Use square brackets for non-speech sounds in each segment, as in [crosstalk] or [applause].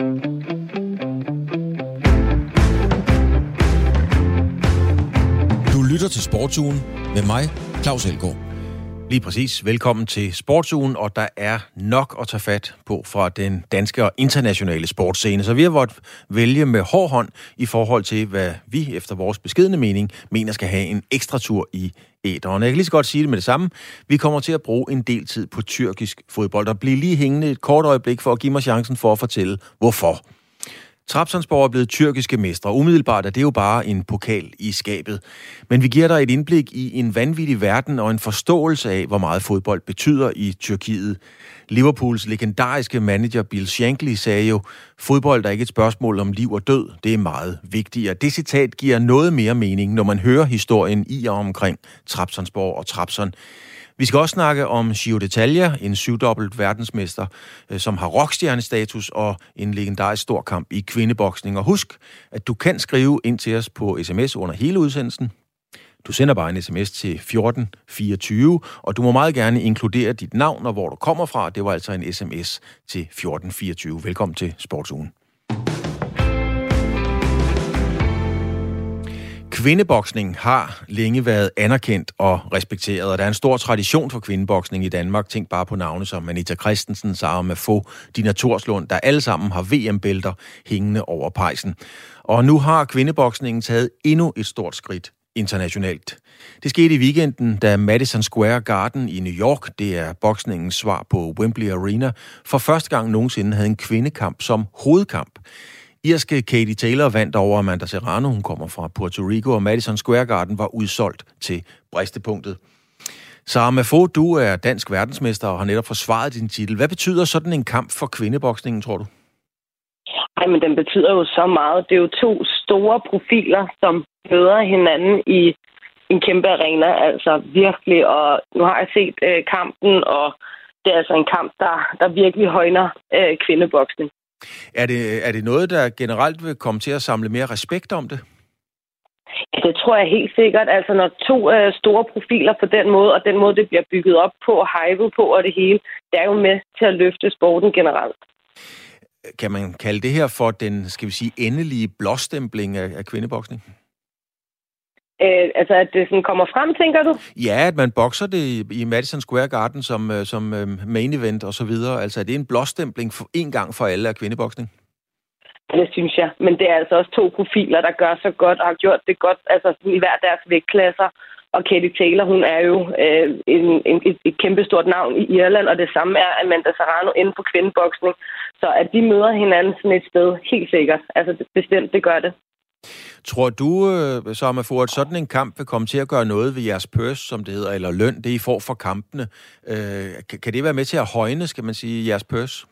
Du lytter til Sportsugen med mig, Claus Elgaard. Lige præcis. Velkommen til Sportsugen, og der er nok at tage fat på fra den danske og internationale sportsscene. Så vi har været vælge med hård hånd i forhold til, hvad vi efter vores beskedende mening mener skal have en ekstra tur i æderen. Jeg kan lige så godt sige det med det samme. Vi kommer til at bruge en del tid på tyrkisk fodbold, og blive lige hængende et kort øjeblik for at give mig chancen for at fortælle, hvorfor. Trabzonspor er blevet tyrkiske mestre. Umiddelbart er det jo bare en pokal i skabet. Men vi giver dig et indblik i en vanvittig verden og en forståelse af, hvor meget fodbold betyder i Tyrkiet. Liverpools legendariske manager Bill Shankly sagde jo, fodbold er ikke et spørgsmål om liv og død, det er meget vigtigere. Det citat giver noget mere mening, når man hører historien i og omkring Trabzonspor og Trabzon. Vi skal også snakke om Gio Detalja, en syvdobbelt verdensmester, øh, som har rockstjernestatus og en legendarisk stor kamp i kvindeboksning. Og husk, at du kan skrive ind til os på sms under hele udsendelsen. Du sender bare en sms til 1424, og du må meget gerne inkludere dit navn og hvor du kommer fra. Det var altså en sms til 1424. Velkommen til Sportsugen. Kvindeboksning har længe været anerkendt og respekteret, og der er en stor tradition for kvindeboksning i Danmark. Tænk bare på navne som Anita Christensen, Sara Mafo, Dina Torslund, der alle sammen har VM-bælter hængende over pejsen. Og nu har kvindeboksningen taget endnu et stort skridt internationalt. Det skete i weekenden, da Madison Square Garden i New York, det er boksningens svar på Wembley Arena, for første gang nogensinde havde en kvindekamp som hovedkamp. Irske Katie Taylor vandt over Amanda Serrano, hun kommer fra Puerto Rico, og Madison Square Garden var udsolgt til bristepunktet. Sara Mafo, du er dansk verdensmester og har netop forsvaret din titel. Hvad betyder sådan en kamp for kvindeboksningen, tror du? Ej, men den betyder jo så meget. Det er jo to store profiler, som møder hinanden i en kæmpe arena, altså virkelig. Og nu har jeg set øh, kampen, og det er altså en kamp, der, der virkelig højner øh, kvindeboksning. Er det, er det noget, der generelt vil komme til at samle mere respekt om det? Ja, det tror jeg helt sikkert. Altså, når to øh, store profiler på den måde, og den måde, det bliver bygget op på, og hypet på, og det hele, det er jo med til at løfte sporten generelt. Kan man kalde det her for den, skal vi sige, endelige blåstempling af, af kvindeboksning? Øh, altså, at det sådan kommer frem, tænker du? Ja, at man bokser det i, Madison Square Garden som, øh, som øh, main event og så videre. Altså, er det en blåstempling for en gang for alle af kvindeboksning? Det synes jeg. Men det er altså også to profiler, der gør så godt og har gjort det godt, altså i hver deres vægtklasser. Og Katie Taylor, hun er jo øh, en, en, et, et kæmpestort navn i Irland, og det samme er Amanda Serrano inden for kvindeboksning. Så at de møder hinanden sådan et sted, helt sikkert. Altså bestemt, det gør det. Tror du, øh, så får at sådan en kamp vil komme til at gøre noget ved jeres purse, som det hedder, eller løn, det I får for kampene? Øh, kan det være med til at højne, skal man sige, jeres purse?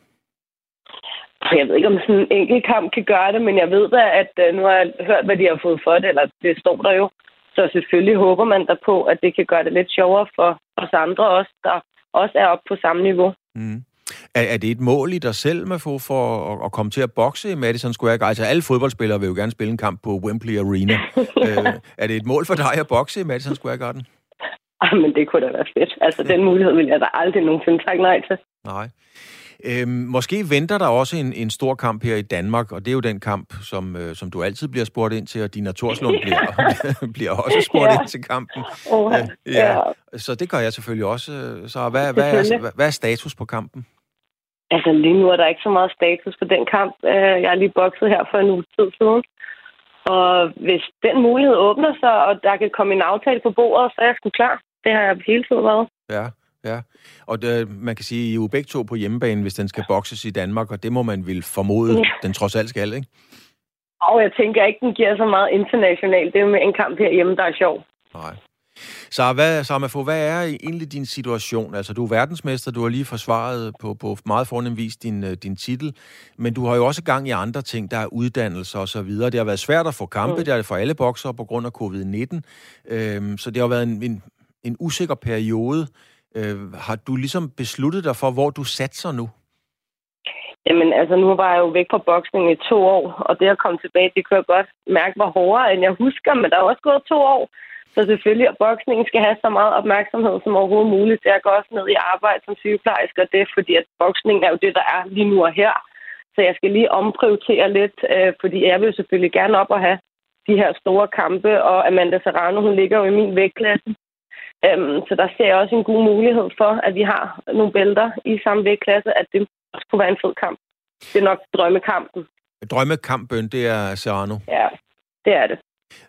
Jeg ved ikke, om sådan en enkelt kamp kan gøre det, men jeg ved da, at øh, nu har jeg hørt, hvad de har fået for det, eller det står der jo. Så selvfølgelig håber man da på, at det kan gøre det lidt sjovere for os andre også, der også er oppe på samme niveau. Mm. Er, er det et mål i dig selv, med for, for at, at komme til at bokse i Madison Square Garden? Altså, alle fodboldspillere vil jo gerne spille en kamp på Wembley Arena. [laughs] øh, er det et mål for dig at bokse i Madison Square Garden? Ah, men det kunne da være fedt. Altså, den mulighed vil jeg da aldrig nogensinde takke nej til. Nej. Øhm, måske venter der også en, en stor kamp her i Danmark, og det er jo den kamp, som, øh, som du altid bliver spurgt ind til, og Dina Torslund [laughs] bliver, [laughs] bliver også spurgt ja. ind til kampen. Oh, ja. ja. Så det gør jeg selvfølgelig også. Så hvad, hvad, er, hvad, hvad er status på kampen? Altså lige nu er der ikke så meget status på den kamp. Øh, jeg har lige bokset her for en uge tid siden. Og hvis den mulighed åbner sig, og der kan komme en aftale på bordet, så er jeg sgu klar. Det har jeg hele tiden været. Ja, ja. Og det, man kan sige, at I er jo begge to på hjemmebane, hvis den skal bokses i Danmark, og det må man vil formode, ja. den trods alt skal, ikke? Og jeg tænker ikke, den giver så meget internationalt. Det er jo med en kamp herhjemme, der er sjov. Nej. Så hvad, Samafo, hvad er egentlig din situation? Altså, du er verdensmester, du har lige forsvaret på, på meget fornem vis din, øh, din titel, men du har jo også gang i andre ting, der er uddannelse og så videre. Det har været svært at få kampe, mm. det er det for alle bokser på grund af covid-19, øhm, så det har været en, en, en usikker periode. Øh, har du ligesom besluttet dig for, hvor du satser nu? Jamen, altså, nu var jeg jo væk fra boksning i to år, og det at komme tilbage, det kan jeg godt mærke var hårdere, end jeg husker, men der er også gået to år. Så selvfølgelig, at boksningen skal have så meget opmærksomhed som overhovedet muligt. Jeg går også ned i arbejde som sygeplejerske, og det er fordi, at boksning er jo det, der er lige nu og her. Så jeg skal lige omprioritere lidt, øh, fordi jeg vil selvfølgelig gerne op og have de her store kampe, og Amanda Serrano, hun ligger jo i min vægtklasse. Øhm, så der ser jeg også en god mulighed for, at vi har nogle bælter i samme vægtklasse, at det også kunne være en fed kamp. Det er nok drømmekampen. Drømmekampen, det er Serrano? Ja, det er det.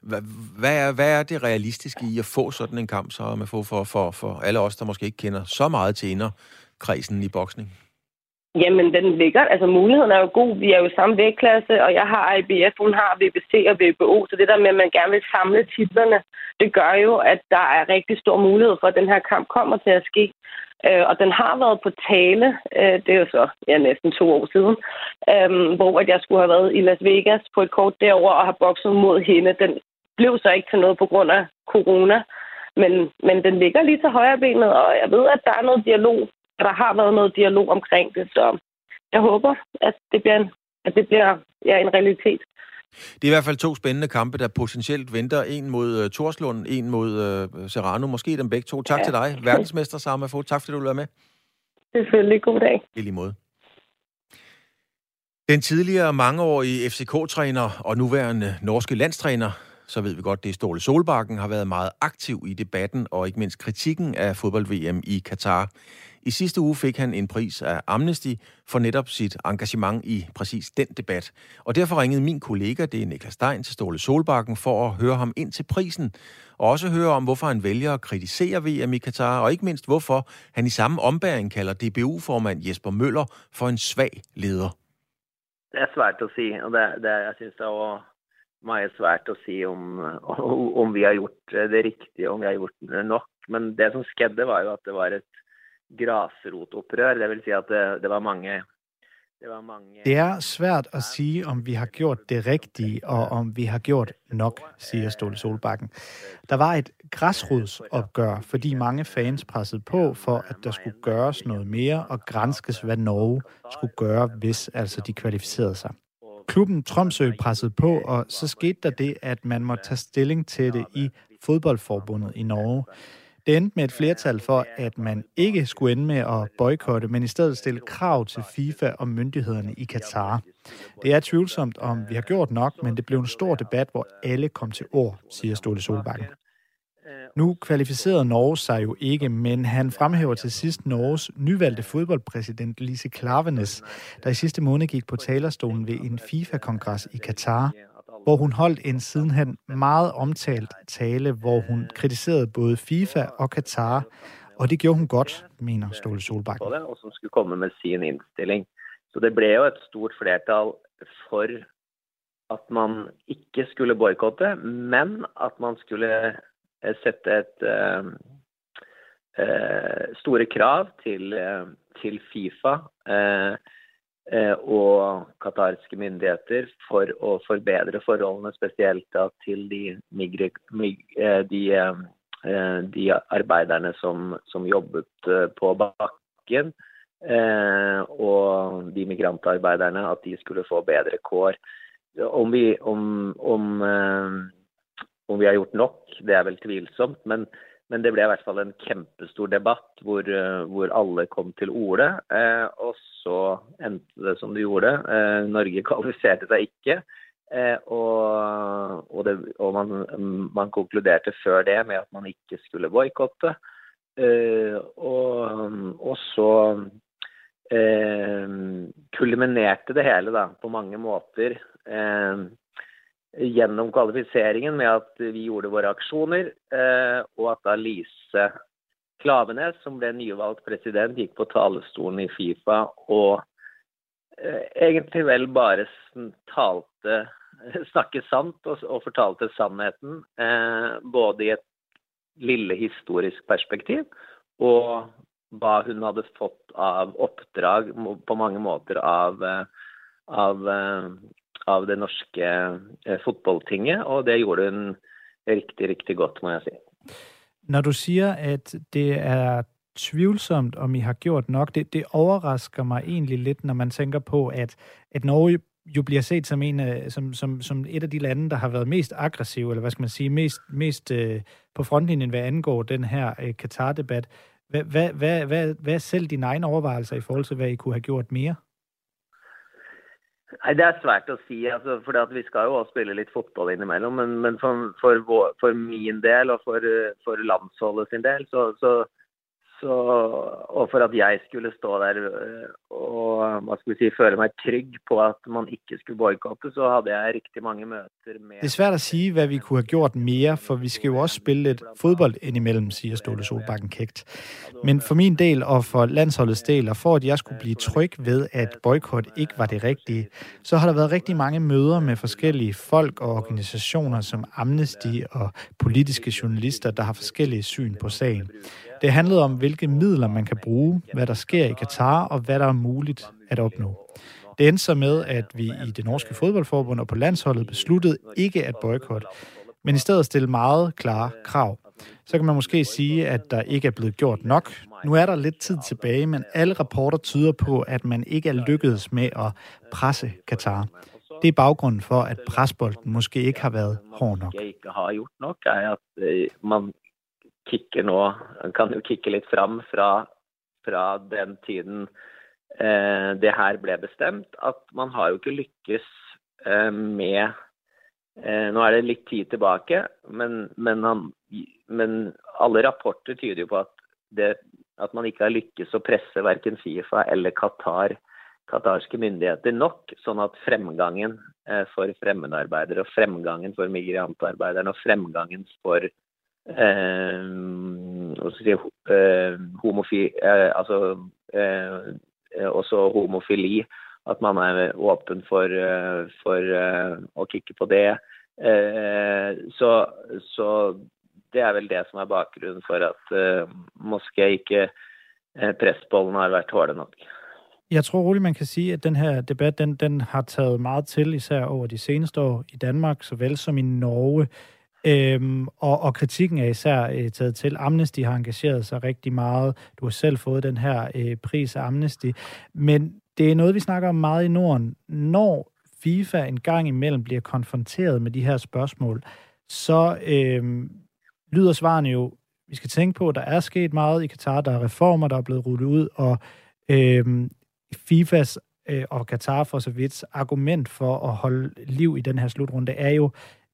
Hvad er, hvad er det realistiske i at få sådan en kamp, så med få for, for, for alle os, der måske ikke kender så meget til inderkredsen i boksning? Jamen, den ligger. Altså, muligheden er jo god. Vi er jo samme vægtklasse, og jeg har IBF, hun har VBC og VBO, så det der med, at man gerne vil samle titlerne, det gør jo, at der er rigtig stor mulighed for, at den her kamp kommer til at ske. Øh, og den har været på tale, øh, det er jo så ja, næsten to år siden, øh, hvor at jeg skulle have været i Las Vegas på et kort derover og have bokset mod hende. Den blev så ikke til noget på grund af corona, men, men den ligger lige til højre benet, og jeg ved, at der er noget dialog, der har været noget dialog omkring det, så jeg håber, at det bliver en, at det bliver ja, en realitet. Det er i hvert fald to spændende kampe, der potentielt venter. En mod uh, Torslund, en mod uh, Serrano. Måske dem begge to. Tak ja. til dig, verdensmester Sarma Fogh. Tak fordi du vil være med. Selvfølgelig. God dag. I lige måde. Den tidligere mangeårige FCK-træner og nuværende norske landstræner, så ved vi godt, det er Ståle Solbakken, har været meget aktiv i debatten og ikke mindst kritikken af fodbold-VM i Katar. I sidste uge fik han en pris af Amnesty for netop sit engagement i præcis den debat. Og derfor ringede min kollega, det er Niklas Stein, til Ståle Solbakken for at høre ham ind til prisen. Og også høre om, hvorfor han vælger at kritisere VM i Katar, og ikke mindst hvorfor han i samme ombæring kalder DBU-formand Jesper Møller for en svag leder. Det er svært at sige, og det, det, jeg synes det var meget svært at sige, om, om vi har gjort det rigtige, om vi har gjort nok. Men det som skedde var jo, at det var et grasrotopprør. Det vil si at det, det var mange det, var mange... det er svært at sige, om vi har gjort det rigtige, og om vi har gjort nok, siger Ståle Solbakken. Der var et græsrodsopgør, fordi mange fans pressede på for, at der skulle gøres noget mere og grænskes, hvad Norge skulle gøre, hvis altså de kvalificerede sig. Klubben Tromsø pressede på, og så skete der det, at man måtte tage stilling til det i fodboldforbundet i Norge. Det endte med et flertal for, at man ikke skulle ende med at boykotte, men i stedet stille krav til FIFA og myndighederne i Katar. Det er tvivlsomt, om vi har gjort nok, men det blev en stor debat, hvor alle kom til ord, siger Ståle Solbakken. Nu kvalificerede Norge sig jo ikke, men han fremhæver til sidst Norges nyvalgte fodboldpræsident Lise Klavenes, der i sidste måned gik på talerstolen ved en FIFA-kongres i Katar hvor hun holdt en sidenhen meget omtalt tale, hvor hun kritiserede både FIFA og Katar, og det gjorde hun godt, mener Ståle Solbakken. Og som skulle komme med sin indstilling. Så det blev jo et stort flertal for at man ikke skulle boykotte, men at man skulle eh, sætte et uh, uh, store krav til, uh, til FIFA. Uh, Eh, Eh, og qatarske myndigheter for å forbedre forholdene, spesielt da, til de, migre, mig, eh, de, eh, eh de arbeiderne som, som, jobbet eh, på bakken. Og de migrantarbeiderne, at de skulle få bedre kår. Om vi, om, om, om vi har gjort nok, det er vel tvilsomt. men men det ble i hvert fall en kjempestor debatt hvor, eh, hvor alle kom til orde. Eh, og så endte det som det gjorde. Eh, Norge [laughs] kvalifiserte seg ikke. Eh, og, og, det, og man, man, konkluderte før det med at man ikke skulle boikotte. Eh, og, og, så eh, kulminerte det hele da, på mange måter. Eh, Gjennom kvalifiseringen med at vi gjorde våre aksjoner, eh, og at da Lise Klavenes, som ble nyvalgt president, gikk på talerstolen i Fifa og eh, egentlig vel bare talte snakket sant og, og fortalte sannheten. Eh, både i et lille historisk perspektiv og hva hun hadde fått av oppdrag på mange måter av, eh, av eh, av det norske eh, fotballtinget, og det gjorde hun riktig, riktig godt, må jeg si. Når du siger, at det er tvivlsomt, om I har gjort nok, det, det overrasker mig egentlig lidt, når man tænker på, at, at Norge jo bliver set som, en øh, som, som, som et af de lande, der har været mest aggressiv, eller hvad skal man sige, mest, mest øh, på frontlinjen, hvad angår den her øh, Katar-debat. Hvad, hvad, hvad, hvad, hvad er selv dine egne overvejelser i forhold til, hvad I kunne have gjort mere? Nei, Det er svært å si. Altså, for Vi skal jo også spille litt fotball innimellom. Men, men for, for, for, min del og for, eh, for landsholdet sin del, så, så, så, og for at jeg skulle stå der øh, og hva skal vi si, føle meg trygg på at man ikke skulle boikotte, så hadde jeg riktig mange møter med Det er svært å si hva vi kunne ha gjort mer, for vi skal jo også spille litt fotball innimellom, sier Ståle Solbakken kægt. Men for min del og for landsholdets del, og for at jeg skulle bli trygg ved at boikott ikke var det riktige, så har det vært riktig mange møter med forskjellige folk og organisasjoner som Amnesty og politiske journalister, der har forskjellige syn på saken. Det handlede om, hvilke midler man kan bruge, hvad der sker i Katar, og hvad der er muligt at opnå. Det endte så med, at vi i det norske fodboldforbund og på landsholdet besluttede ikke at boykotte, men i stedet stille meget klare krav. Så kan man måske sige, at der ikke er blevet gjort nok. Nu er der lidt tid tilbage, men alle rapporter tyder på, at man ikke er lykkedes med at presse Katar. Det er baggrunden for, at presbolden måske ikke har været hård nok. ikke har gjort nok, er at øh, man kicker nå Kan jo kikke litt fram fra, fra den tiden eh, det her ble bestemt, at man har jo ikke lykkes eh, med eh, Nå er det litt tid tilbake, men, men, han, men, alle rapporter tyder jo på at, det, at man ikke har lykkes å presse verken Fifa eller Qatar, qatarske myndigheter nok, sånn at fremgangen eh, for fremmedarbeidere og fremgangen for migrantarbeiderne og fremgangen for Øhm, eh, si, eh, øhm, homofi, eh, øh, altså, eh, også homofili. At man er åpen for, eh, for eh, å kikke på det. Så, så, det er vel det som er bakgrunnen for at moské ikke pressbollen har vært hårde nok. Jeg tror roligt, man kan sige, at den her debat, den, den har taget meget til, især over de seneste år i Danmark, såvel som i Norge. Øhm, og, og kritikken er især øh, taget til. Amnesty har engageret sig rigtig meget. Du har selv fået den her øh, pris af Amnesty. Men det er noget, vi snakker om meget i Norden. Når FIFA en gang imellem bliver konfronteret med de her spørgsmål, så øh, lyder svarene jo, vi skal tænke på, at der er sket meget i Katar, der er reformer, der er blevet rullet ud, og øh, FIFAs øh, og Katar for så vidt argument for at holde liv i den her slutrunde er jo,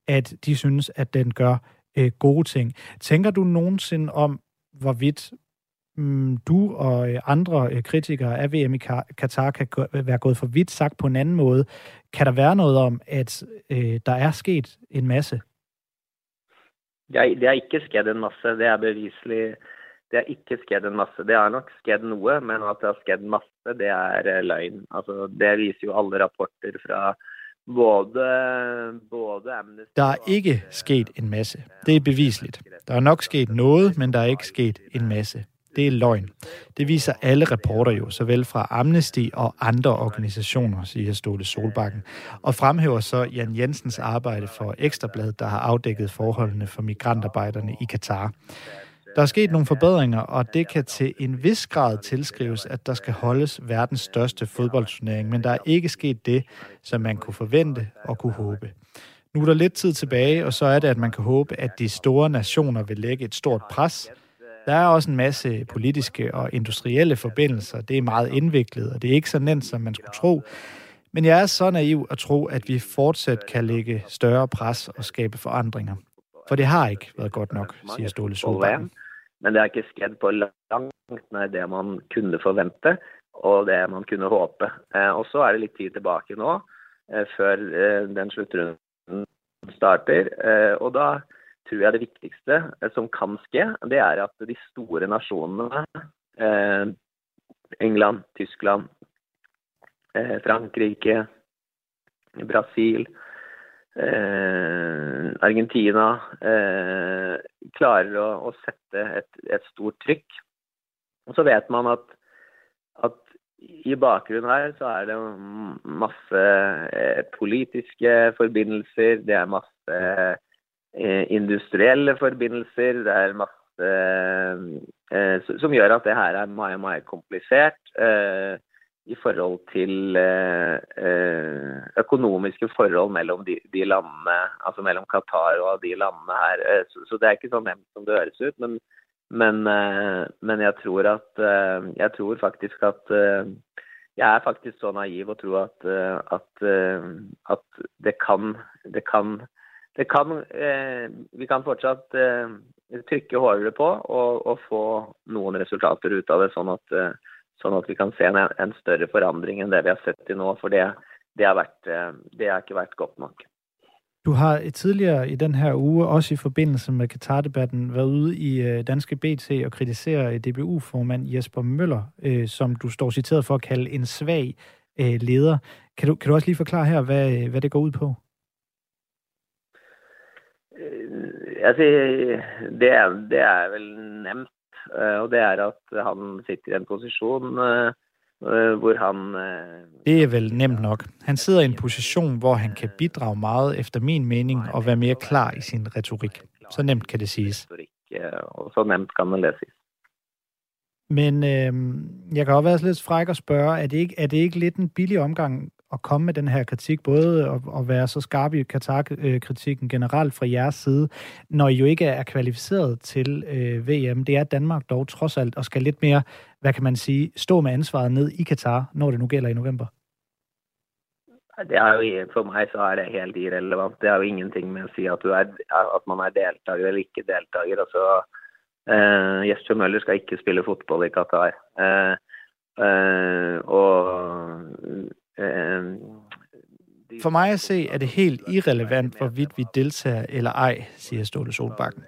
at de synes, at den gør øh, gode ting. Tænker du nogensinde om, hvorvidt mm, du og øh, andre øh, kritikere af VM i Katar kan gå, øh, være gået for vidt sagt på en anden måde? Kan der være noget om, at øh, der er sket en masse? Ja, det er ikke sket en masse. Det er beviselig det er ikke skjedd en masse. Det har nok skjedd noe, men at det har skjedd masse, det er eh, løgn. Altså, det viser jo alle rapporter fra der er ikke sket en masse. Det er bevisligt. Der er nok sket noget, men der er ikke sket en masse. Det er løgn. Det viser alle rapporter jo, såvel fra Amnesty og andre organisationer, siger Ståle Solbakken, og fremhæver så Jan Jensens arbejde for Ekstrabladet, der har afdækket forholdene for migrantarbejderne i Katar. Der er sket nogle forbedringer, og det kan til en vis grad tilskrives, at der skal holdes verdens største fodboldturnering, men der er ikke sket det, som man kunne forvente og kunne håbe. Nu er der lidt tid tilbage, og så er det, at man kan håbe, at de store nationer vil lægge et stort pres. Der er også en masse politiske og industrielle forbindelser. Det er meget indviklet, og det er ikke så nemt, som man skulle tro. Men jeg er så naiv at tro, at vi fortsat kan lægge større pres og skabe forandringer. For det har ikke været godt nok, siger Ståle Solbakken. Men det har ikke skjedd på langt nær det man kunne forvente og det man kunne håpe. Eh, og så er det litt tid tilbake nå, eh, før eh, den sluttrunden starter. Eh, og da tror jeg det viktigste eh, som kan skje, det er at de store nasjonene, eh, England, Tyskland, Frankrike, Brasil, Eh, Argentina eh, klarer å, å sette et, et, stort trykk. Og så vet man at, at, i bakgrunnen her så er det masse eh, politiske forbindelser, det er masse eh, industrielle forbindelser, det er masse eh, som gjør at det her er mye, mye komplisert. Eh, i forhold til eh, eh, økonomiske forhold mellom de, de, landene, altså mellom Qatar og de landene her. Eh, så, så det er ikke så nemt som det høres ut. Men, men, eh, men jeg, tror at, jeg tror faktisk at jeg er faktisk så naiv og tror at, at, at det kan, det kan, det kan Vi kan fortsatt trykke hardere på og, og, få noen resultater ut av det, sånn at, sånn at vi kan se en, en, større forandring enn det vi har sett til nå. For det, det, har, vært, det har ikke vært godt nok. Du har tidligere i den her uge, også i forbindelse med Katar-debatten, været ude i øh, Danske BT og kritisere DBU-formand Jesper Møller, øh, som du står citeret for at kalde en svag leder. Kan du, kan du også lige forklare her, hvad, hvad det går ud på? Altså, det er, det er vel nemt, og det er at han sitter i en position Øh, hvor han... Det er vel nemt nok. Han sidder i en position, hvor han kan bidrage meget efter min mening og være mere klar i sin retorik. Så nemt kan det siges. Og så nemt kan man læse. Men øh, jeg kan også være lidt fræk og spørge, er det, ikke, er det ikke lidt en billig omgang at komme med den her kritik, både at, at være så skarp i Katar-kritikken generelt fra jeres side, når I jo ikke er kvalificeret til øh, VM. Det er Danmark dog trods alt, og skal lidt mere, hvad kan man sige, stå med ansvaret ned i Katar, når det nu gælder i november. Det er jo, for mig så er det helt irrelevant. Det er jo ingenting med at sige, at, du er, at man er deltager eller ikke deltager. Altså, eh, uh, Jesper Møller skal ikke spille fodbold i Qatar. Uh, eh, uh, eh, og Øhm, For mig at se, er det helt irrelevant, hvorvidt vi deltager eller ej, siger Ståle Solbakken.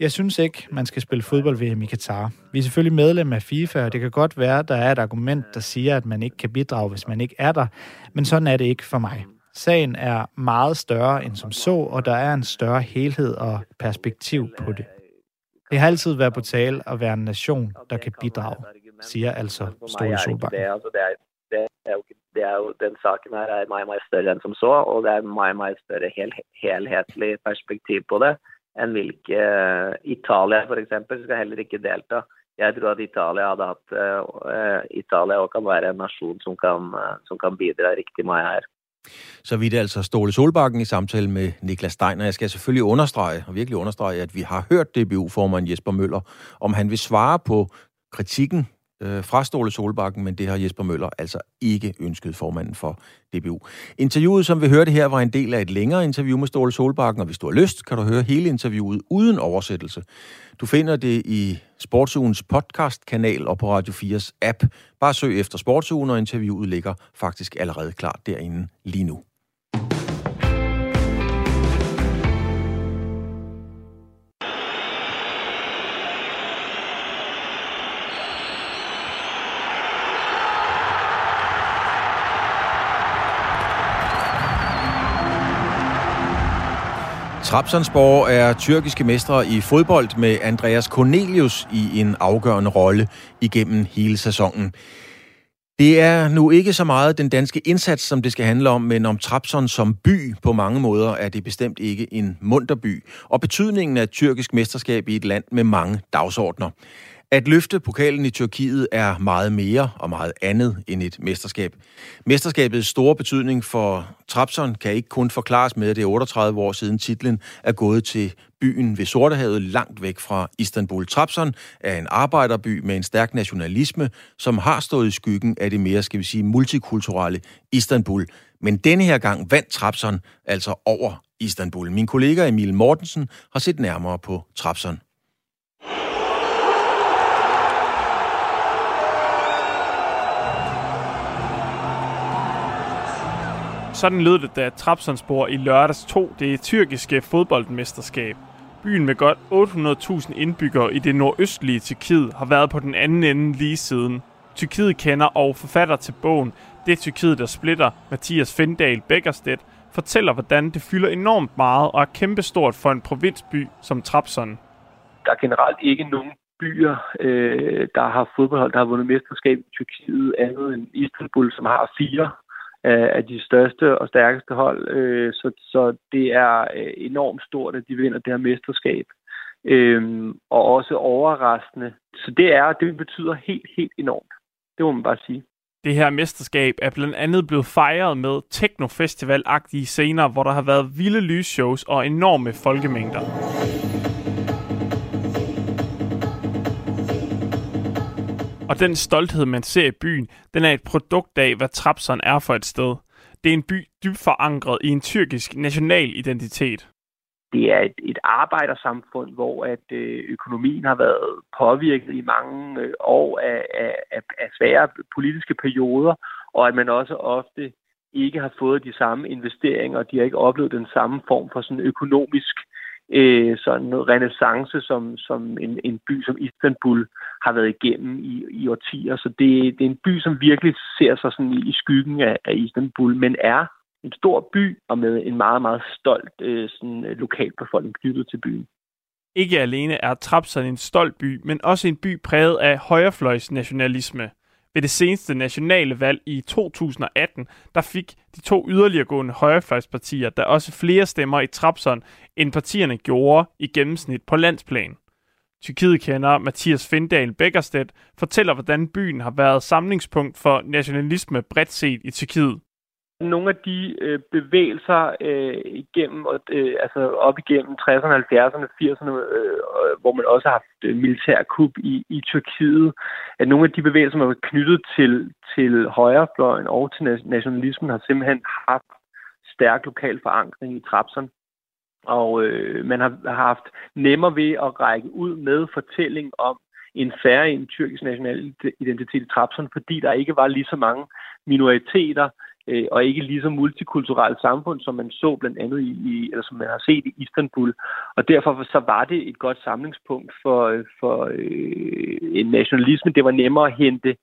Jeg synes ikke, man skal spille fodbold-VM i Katar. Vi er selvfølgelig medlem af FIFA, og det kan godt være, at der er et argument, der siger, at man ikke kan bidrage, hvis man ikke er der. Men sådan er det ikke for mig. Sagen er meget større end som så, og der er en større helhed og perspektiv på det. Det har altid været på tale at være en nation, der kan bidrage, siger altså Ståle Solbakken det er jo, det er jo, den saken her er mye, mye større enn som så, og det er mye, mye større hel, helhetlig perspektiv på det enn hvilke eh, Italia f.eks. skal heller ikke delta. Jeg tror at Italia hadde hatt uh, Italia også kan være en nasjon som kan, uh, som kan bidra riktig mye her. Så vidt altså Ståle Solbakken i samtale med Niklas Steiner. Jeg skal selvfølgelig understrege, og virkelig understrege, at vi har hørt DBU-formand Jesper Møller, om han vil svare på kritikken øh, fra Ståle Solbakken, men det har Jesper Møller altså ikke ønsket formanden for DBU. Interviewet, som vi hørte her, var en del af et længere interview med Ståle Solbakken, og hvis du har lyst, kan du høre hele interviewet uden oversættelse. Du finder det i Sportsugens podcast-kanal og på Radio 4's app. Bare søg efter Sportsugen, og interviewet ligger faktisk allerede klar derinde lige nu. Trabzonspor er tyrkiske mestre i fodbold med Andreas Cornelius i en afgørende rolle igennem hele sæsonen. Det er nu ikke så meget den danske indsats, som det skal handle om, men om Trabzon som by. På mange måder er det bestemt ikke en munter by. Og betydningen af et tyrkisk mesterskab i et land med mange dagsordner. At løfte pokalen i Tyrkiet er meget mere og meget andet end et mesterskab. Mesterskabets store betydning for Trabzon kan ikke kun forklares med, at det er 38 år siden titlen er gået til byen ved Sortehavet langt væk fra Istanbul. Trabzon er en arbejderby med en stærk nationalisme, som har stået i skyggen af det mere, skal vi sige, multikulturelle Istanbul. Men denne her gang vandt Trabzon altså over Istanbul. Min kollega Emil Mortensen har set nærmere på Trabzon. Sådan lød det, da Trabzonspor i lørdags tog det tyrkiske fodboldmesterskab. Byen med godt 800.000 indbyggere i det nordøstlige Tyrkiet har været på den anden ende lige siden. Tyrkiet kender og forfatter til bogen Det Tyrkiet, der splitter, Mathias Findal Beckerstedt, fortæller, hvordan det fylder enormt meget og er kæmpestort for en provinsby som Trabzon. Der er generelt ikke nogen byer, øh, der har fodboldhold, der har vundet mesterskab i Tyrkiet, andet end Istanbul, som har fire af de største og stærkeste hold. Øh, så, så det er øh, enormt stort, at de vinder det her mesterskab. Øhm, og også overraskende. Så det er, det betyder helt, helt enormt. Det må man bare sige. Det her mesterskab er blandt andet blevet fejret med teknofestival-agtige scener, hvor der har været vilde lysshows og enorme folkemængder. Og den stolthed, man ser i byen, den er et produkt af, hvad Trabzon er for et sted. Det er en by dybt forankret i en tyrkisk national identitet. Det er et, et arbejdersamfund, hvor at øh, økonomien har været påvirket i mange øh, år af, af, af svære politiske perioder, og at man også ofte ikke har fået de samme investeringer, og de har ikke oplevet den samme form for sådan økonomisk øh, Øh, sådan renaissance, som, som en, en by som Istanbul har været igennem i, i årtier. Så det, det er en by, som virkelig ser sig sådan i, i skyggen af, af Istanbul, men er en stor by og med en meget, meget stolt øh, sådan, øh, lokalbefolkning knyttet til byen. Ikke alene er Trabzon en stolt by, men også en by præget af højrefløjsnationalisme. Ved det seneste nationale valg i 2018, der fik de to yderliggående højrefløjspartier der også flere stemmer i Trabzon, end partierne gjorde i gennemsnit på landsplan. Tyrkiet kender Mathias Findal Beckerstedt fortæller, hvordan byen har været samlingspunkt for nationalisme bredt set i Tyrkiet nogle af de øh, bevægelser øh, igennem, øh, altså op igennem 60'erne, 70'erne, 80'erne, øh, hvor man også har haft øh, militærkup i, i Tyrkiet, at nogle af de bevægelser, man var knyttet til, til højrefløjen og til nationalismen, har simpelthen haft stærk lokal forankring i Trabzon. Og øh, man har, har haft nemmere ved at række ud med fortælling om en færre en tyrkisk national identitet i Trabzon, fordi der ikke var lige så mange minoriteter, øh, og ikke lige så multikulturelt samfund, som man så blandt andet i, i, eller som man har set i Istanbul. Og derfor så var det et godt samlingspunkt for, øh, for øh, en nationalisme. Det var nemmere at hente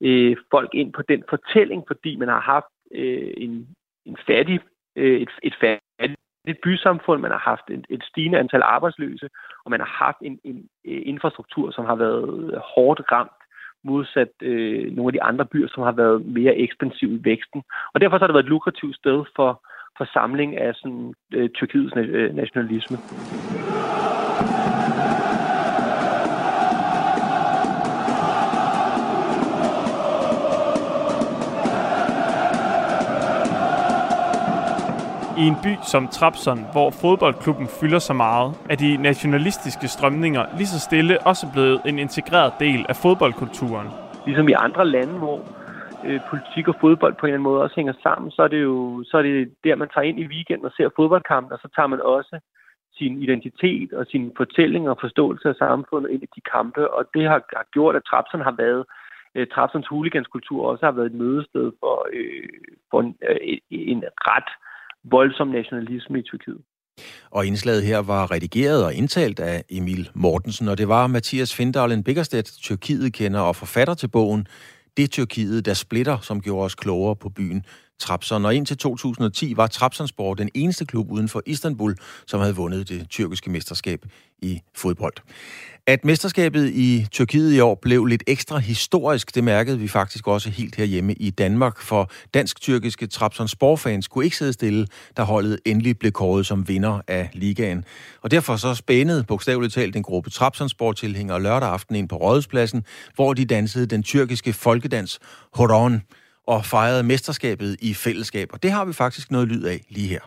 øh, folk ind på den fortælling, fordi man har haft øh, en, en fattig, øh, et, et fattigt et bysamfund, man har haft et, et stigende antal arbejdsløse, og man har haft en, en, en infrastruktur, som har været hårdt ramt modsat øh, nogle af de andre byer, som har været mere ekspansive i væksten. Og derfor har det været et lukrativt sted for, for samling af sådan, øh, Tyrkiets na- øh, nationalisme. I en by som Trabzon, hvor fodboldklubben fylder så meget, er de nationalistiske strømninger lige så stille også blevet en integreret del af fodboldkulturen. Ligesom i andre lande, hvor øh, politik og fodbold på en eller anden måde også hænger sammen, så er det jo så er det der, man tager ind i weekenden og ser fodboldkampen, og så tager man også sin identitet og sin fortælling og forståelse af samfundet ind i de kampe, og det har, har gjort, at Trabzon har været øh, Trabzons huliganskultur også har været et mødested for, øh, for en, øh, en ret voldsom nationalisme i Tyrkiet. Og indslaget her var redigeret og indtalt af Emil Mortensen, og det var Mathias Findalen Biggerstedt, Tyrkiet kender og forfatter til bogen Det Tyrkiet, der splitter, som gjorde os klogere på byen Trabzon. Og indtil 2010 var Trabzonspor den eneste klub uden for Istanbul, som havde vundet det tyrkiske mesterskab i fodbold. At mesterskabet i Tyrkiet i år blev lidt ekstra historisk, det mærkede vi faktisk også helt herhjemme i Danmark, for dansk-tyrkiske Trabzonspor-fans kunne ikke sidde stille, da holdet endelig blev kåret som vinder af ligaen. Og derfor så spændede bogstaveligt talt en gruppe Trabzonspor-tilhængere lørdag aften ind på Rådhuspladsen, hvor de dansede den tyrkiske folkedans Horon og fejrede mesterskabet i fællesskab. Og det har vi faktisk noget lyd af lige her.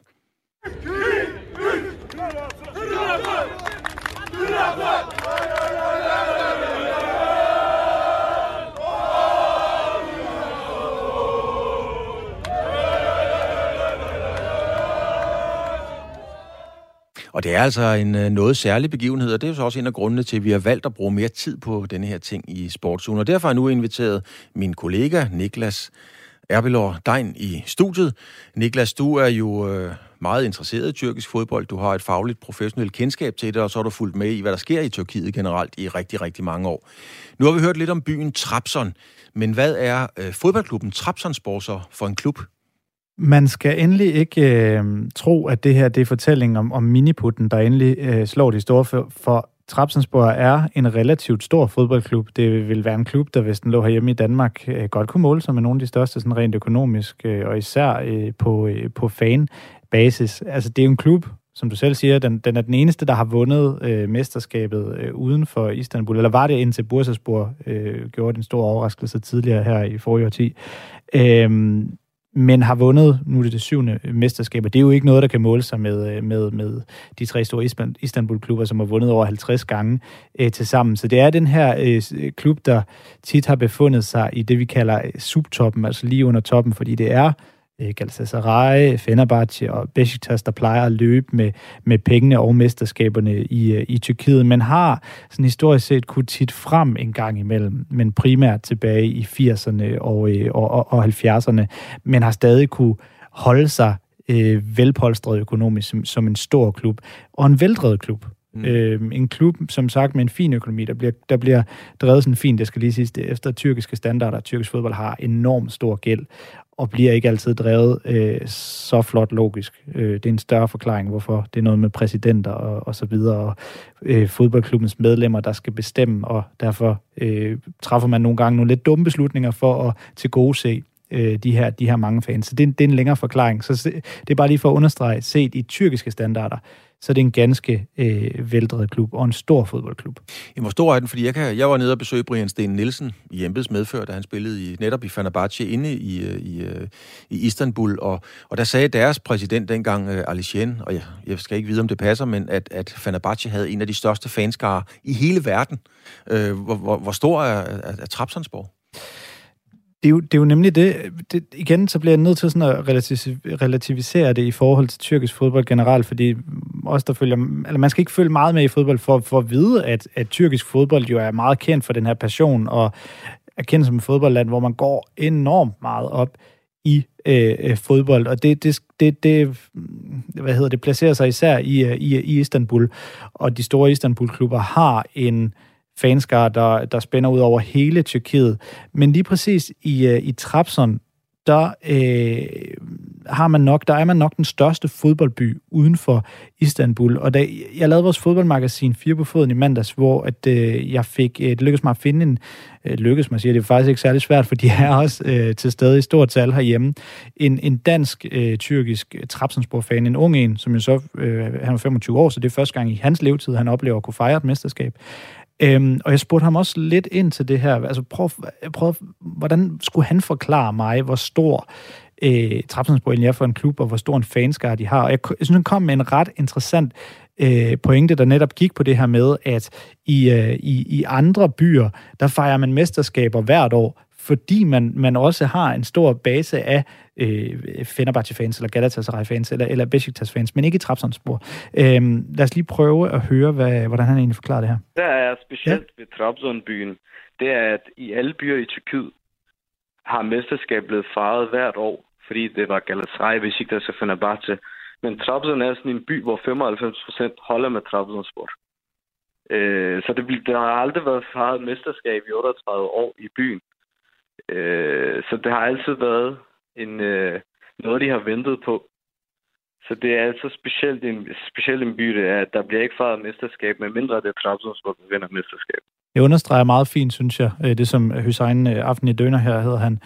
Og det er altså en øh, noget særlig begivenhed, og det er jo så også en af grundene til, at vi har valgt at bruge mere tid på denne her ting i Sportsugen. Og derfor har jeg nu inviteret min kollega Niklas Erbelor Dein i studiet. Niklas, du er jo øh, meget interesseret i tyrkisk fodbold. Du har et fagligt professionelt kendskab til det, og så har du fulgt med i, hvad der sker i Tyrkiet generelt i rigtig, rigtig mange år. Nu har vi hørt lidt om byen Trabzon, men hvad er øh, fodboldklubben Trabzonspor så for en klub? Man skal endelig ikke øh, tro, at det her det er fortællingen om, om miniputten, der endelig øh, slår de store for, for Trapsensborg er en relativt stor fodboldklub. Det vil være en klub, der hvis den lå herhjemme i Danmark, øh, godt kunne måle sig med nogle af de største sådan rent økonomisk, øh, og især øh, på, øh, på fan-basis. Altså det er en klub, som du selv siger, den, den er den eneste, der har vundet øh, mesterskabet øh, uden for Istanbul. Eller var det indtil Bursaspor øh, gjorde en stor overraskelse tidligere her i forrige årti. Øh, men har vundet, nu er det det syvende mesterskab, og det er jo ikke noget, der kan måle sig med, øh, med, med de tre store Istanbul-klubber, som har vundet over 50 gange øh, til sammen. Så det er den her øh, øh, klub, der tit har befundet sig i det, vi kalder øh, subtoppen, altså lige under toppen, fordi det er Galatasaray, Fenerbahce og Besiktas, der plejer at løbe med, med pengene og mesterskaberne i, øh, i Tyrkiet, men har sådan historisk set kunne tit frem en gang imellem, men primært tilbage i 80'erne og, øh, og, og, og 70'erne, men har stadig kunne holde sig øh, velpolstret økonomisk som, som en stor klub, og en veldrevet klub. Mm. Øh, en klub, som sagt, med en fin økonomi, der bliver, der bliver drevet sådan fint, det skal lige siges, det, efter tyrkiske standarder. Tyrkisk fodbold har enormt stor gæld, og bliver ikke altid drevet øh, så flot logisk. Øh, det er en større forklaring, hvorfor det er noget med præsidenter og, og så videre, og øh, fodboldklubbens medlemmer, der skal bestemme, og derfor øh, træffer man nogle gange nogle lidt dumme beslutninger for at til gode se øh, de, her, de her mange fans. Så det, det er en længere forklaring. Så se, det er bare lige for at understrege, set i tyrkiske standarder, så det er en ganske øh, veldrevet klub og en stor fodboldklub. Jamen, hvor stor er den? Fordi jeg, kan, jeg var nede og besøge Brian Sten Nielsen i embeds medfør, da han spillede i, netop i Fenerbahce inde i, øh, i, øh, i Istanbul, og, og der sagde deres præsident dengang, øh, Alishen, og jeg, jeg skal ikke vide, om det passer, men at, at Fenerbahce havde en af de største fanskarer i hele verden. Øh, hvor, hvor, hvor stor er, er, er Trabzonsborg? Det, er jo, det er jo nemlig det, det, igen, så bliver jeg nødt til sådan at relativisere det i forhold til tyrkisk fodbold generelt, fordi også der følger, eller man skal ikke følge meget med i fodbold for, for at vide, at, at tyrkisk fodbold jo er meget kendt for den her passion, og er kendt som et fodboldland, hvor man går enormt meget op i øh, øh fodbold, og det, det, det, det, hvad hedder det, placerer sig især i, øh, i, i Istanbul, og de store Istanbul-klubber har en fanskar, der, der spænder ud over hele Tyrkiet. Men lige præcis i, øh, i Trabzon, der øh, har man nok, der er man nok den største fodboldby uden for Istanbul. Og da jeg lavede vores fodboldmagasin Fire på foden i mandags, hvor at, øh, jeg fik, øh, det lykkedes mig at finde en, øh, lykkedes mig at sige, det er faktisk ikke særlig svært, for de er også øh, til stede i stort tal herhjemme, en, en dansk-tyrkisk øh, øh, Trabzonspor-fan, en ung en, som jo så, øh, han er 25 år, så det er første gang i hans levetid, han oplever at kunne fejre et mesterskab. Øhm, og jeg spurgte ham også lidt ind til det her. Altså prøv, prøv, hvordan skulle han forklare mig, hvor stor øh, Trapsonsborg er for en klub, og hvor stor en fanskare de har. Og jeg, jeg synes, han kom med en ret interessant øh, pointe, der netop gik på det her med, at i, øh, i, i andre byer, der fejrer man mesterskaber hvert år, fordi man, man også har en stor base af øh, Fenerbahce-fans, eller Galatasaray-fans, eller, eller Besiktas-fans, men ikke i Trabzonspor. Øhm, lad os lige prøve at høre, hvad, hvordan han egentlig forklarer det her. Det er specielt ja. ved Trabzon-byen, det er, at i alle byer i Tyrkiet har mesterskabet blevet fejret hvert år, fordi det var Galatasaray, Besiktas og Fenerbahce. Men Trabzon er sådan en by, hvor 95 procent holder med Trabzonspor. Øh, så det, der har aldrig været fejret mesterskab i 38 år i byen. Øh, så det har altid været en, øh, noget, de har ventet på. Så det er altså specielt en, specielt en by, det er, at der bliver ikke fejret mesterskab, med mindre det er Trabzonspor, der vinder mesterskab. Jeg understreger meget fint, synes jeg, øh, det som Hussein øh, Aften i Døner her hedder han,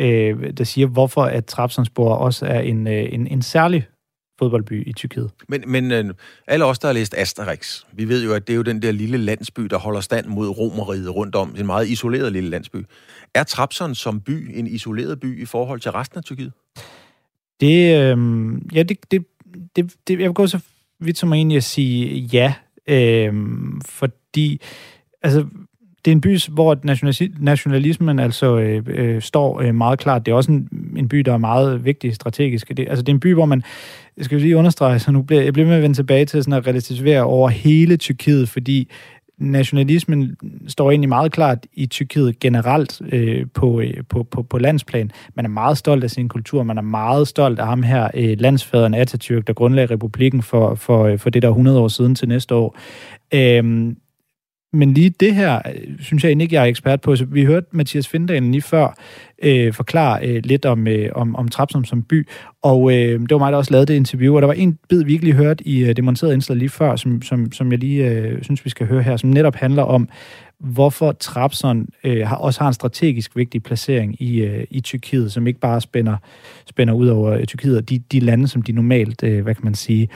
øh, der siger, hvorfor at Trabzonspor også er en, en, en særlig fodboldby i Tyrkiet. Men, men øh, alle os, der har læst Asterix, vi ved jo, at det er jo den der lille landsby, der holder stand mod romeriet rundt om. En meget isoleret lille landsby. Er Trabzon som by en isoleret by i forhold til resten af Tyrkiet? Det, øh, ja, det, det, det, det, jeg vil gå så vidt som egentlig at sige ja, øh, fordi altså, det er en by, hvor nationalismen altså øh, øh, står øh, meget klart. Det er også en, en by, der er meget vigtig strategisk. Det, altså, det er en by, hvor man, jeg skal lige understrege, så nu bliver jeg bliver med at vende tilbage til sådan at relativere over hele Tyrkiet, fordi nationalismen står egentlig meget klart i Tyrkiet generelt øh, på, øh, på, på, på landsplan. Man er meget stolt af sin kultur, man er meget stolt af ham her, øh, landsfaderen Atatürk, der grundlagde republikken for, for, øh, for det der 100 år siden til næste år. Øh, men lige det her, øh, synes jeg egentlig ikke, jeg er ekspert på. Så vi hørte Mathias Findalen lige før øh, forklare øh, lidt om, øh, om, om Trapsum som by, og øh, det var mig, der også lavede det interview, og der var en bid, vi ikke lige hørte i øh, det monterede indslag lige før, som, som, som jeg lige øh, synes, vi skal høre her, som netop handler om, hvorfor Trabzon øh, har, også har en strategisk vigtig placering i, øh, i Tyrkiet, som ikke bare spænder, spænder ud over øh, Tyrkiet og de, de lande, som de normalt, øh, hvad kan man sige,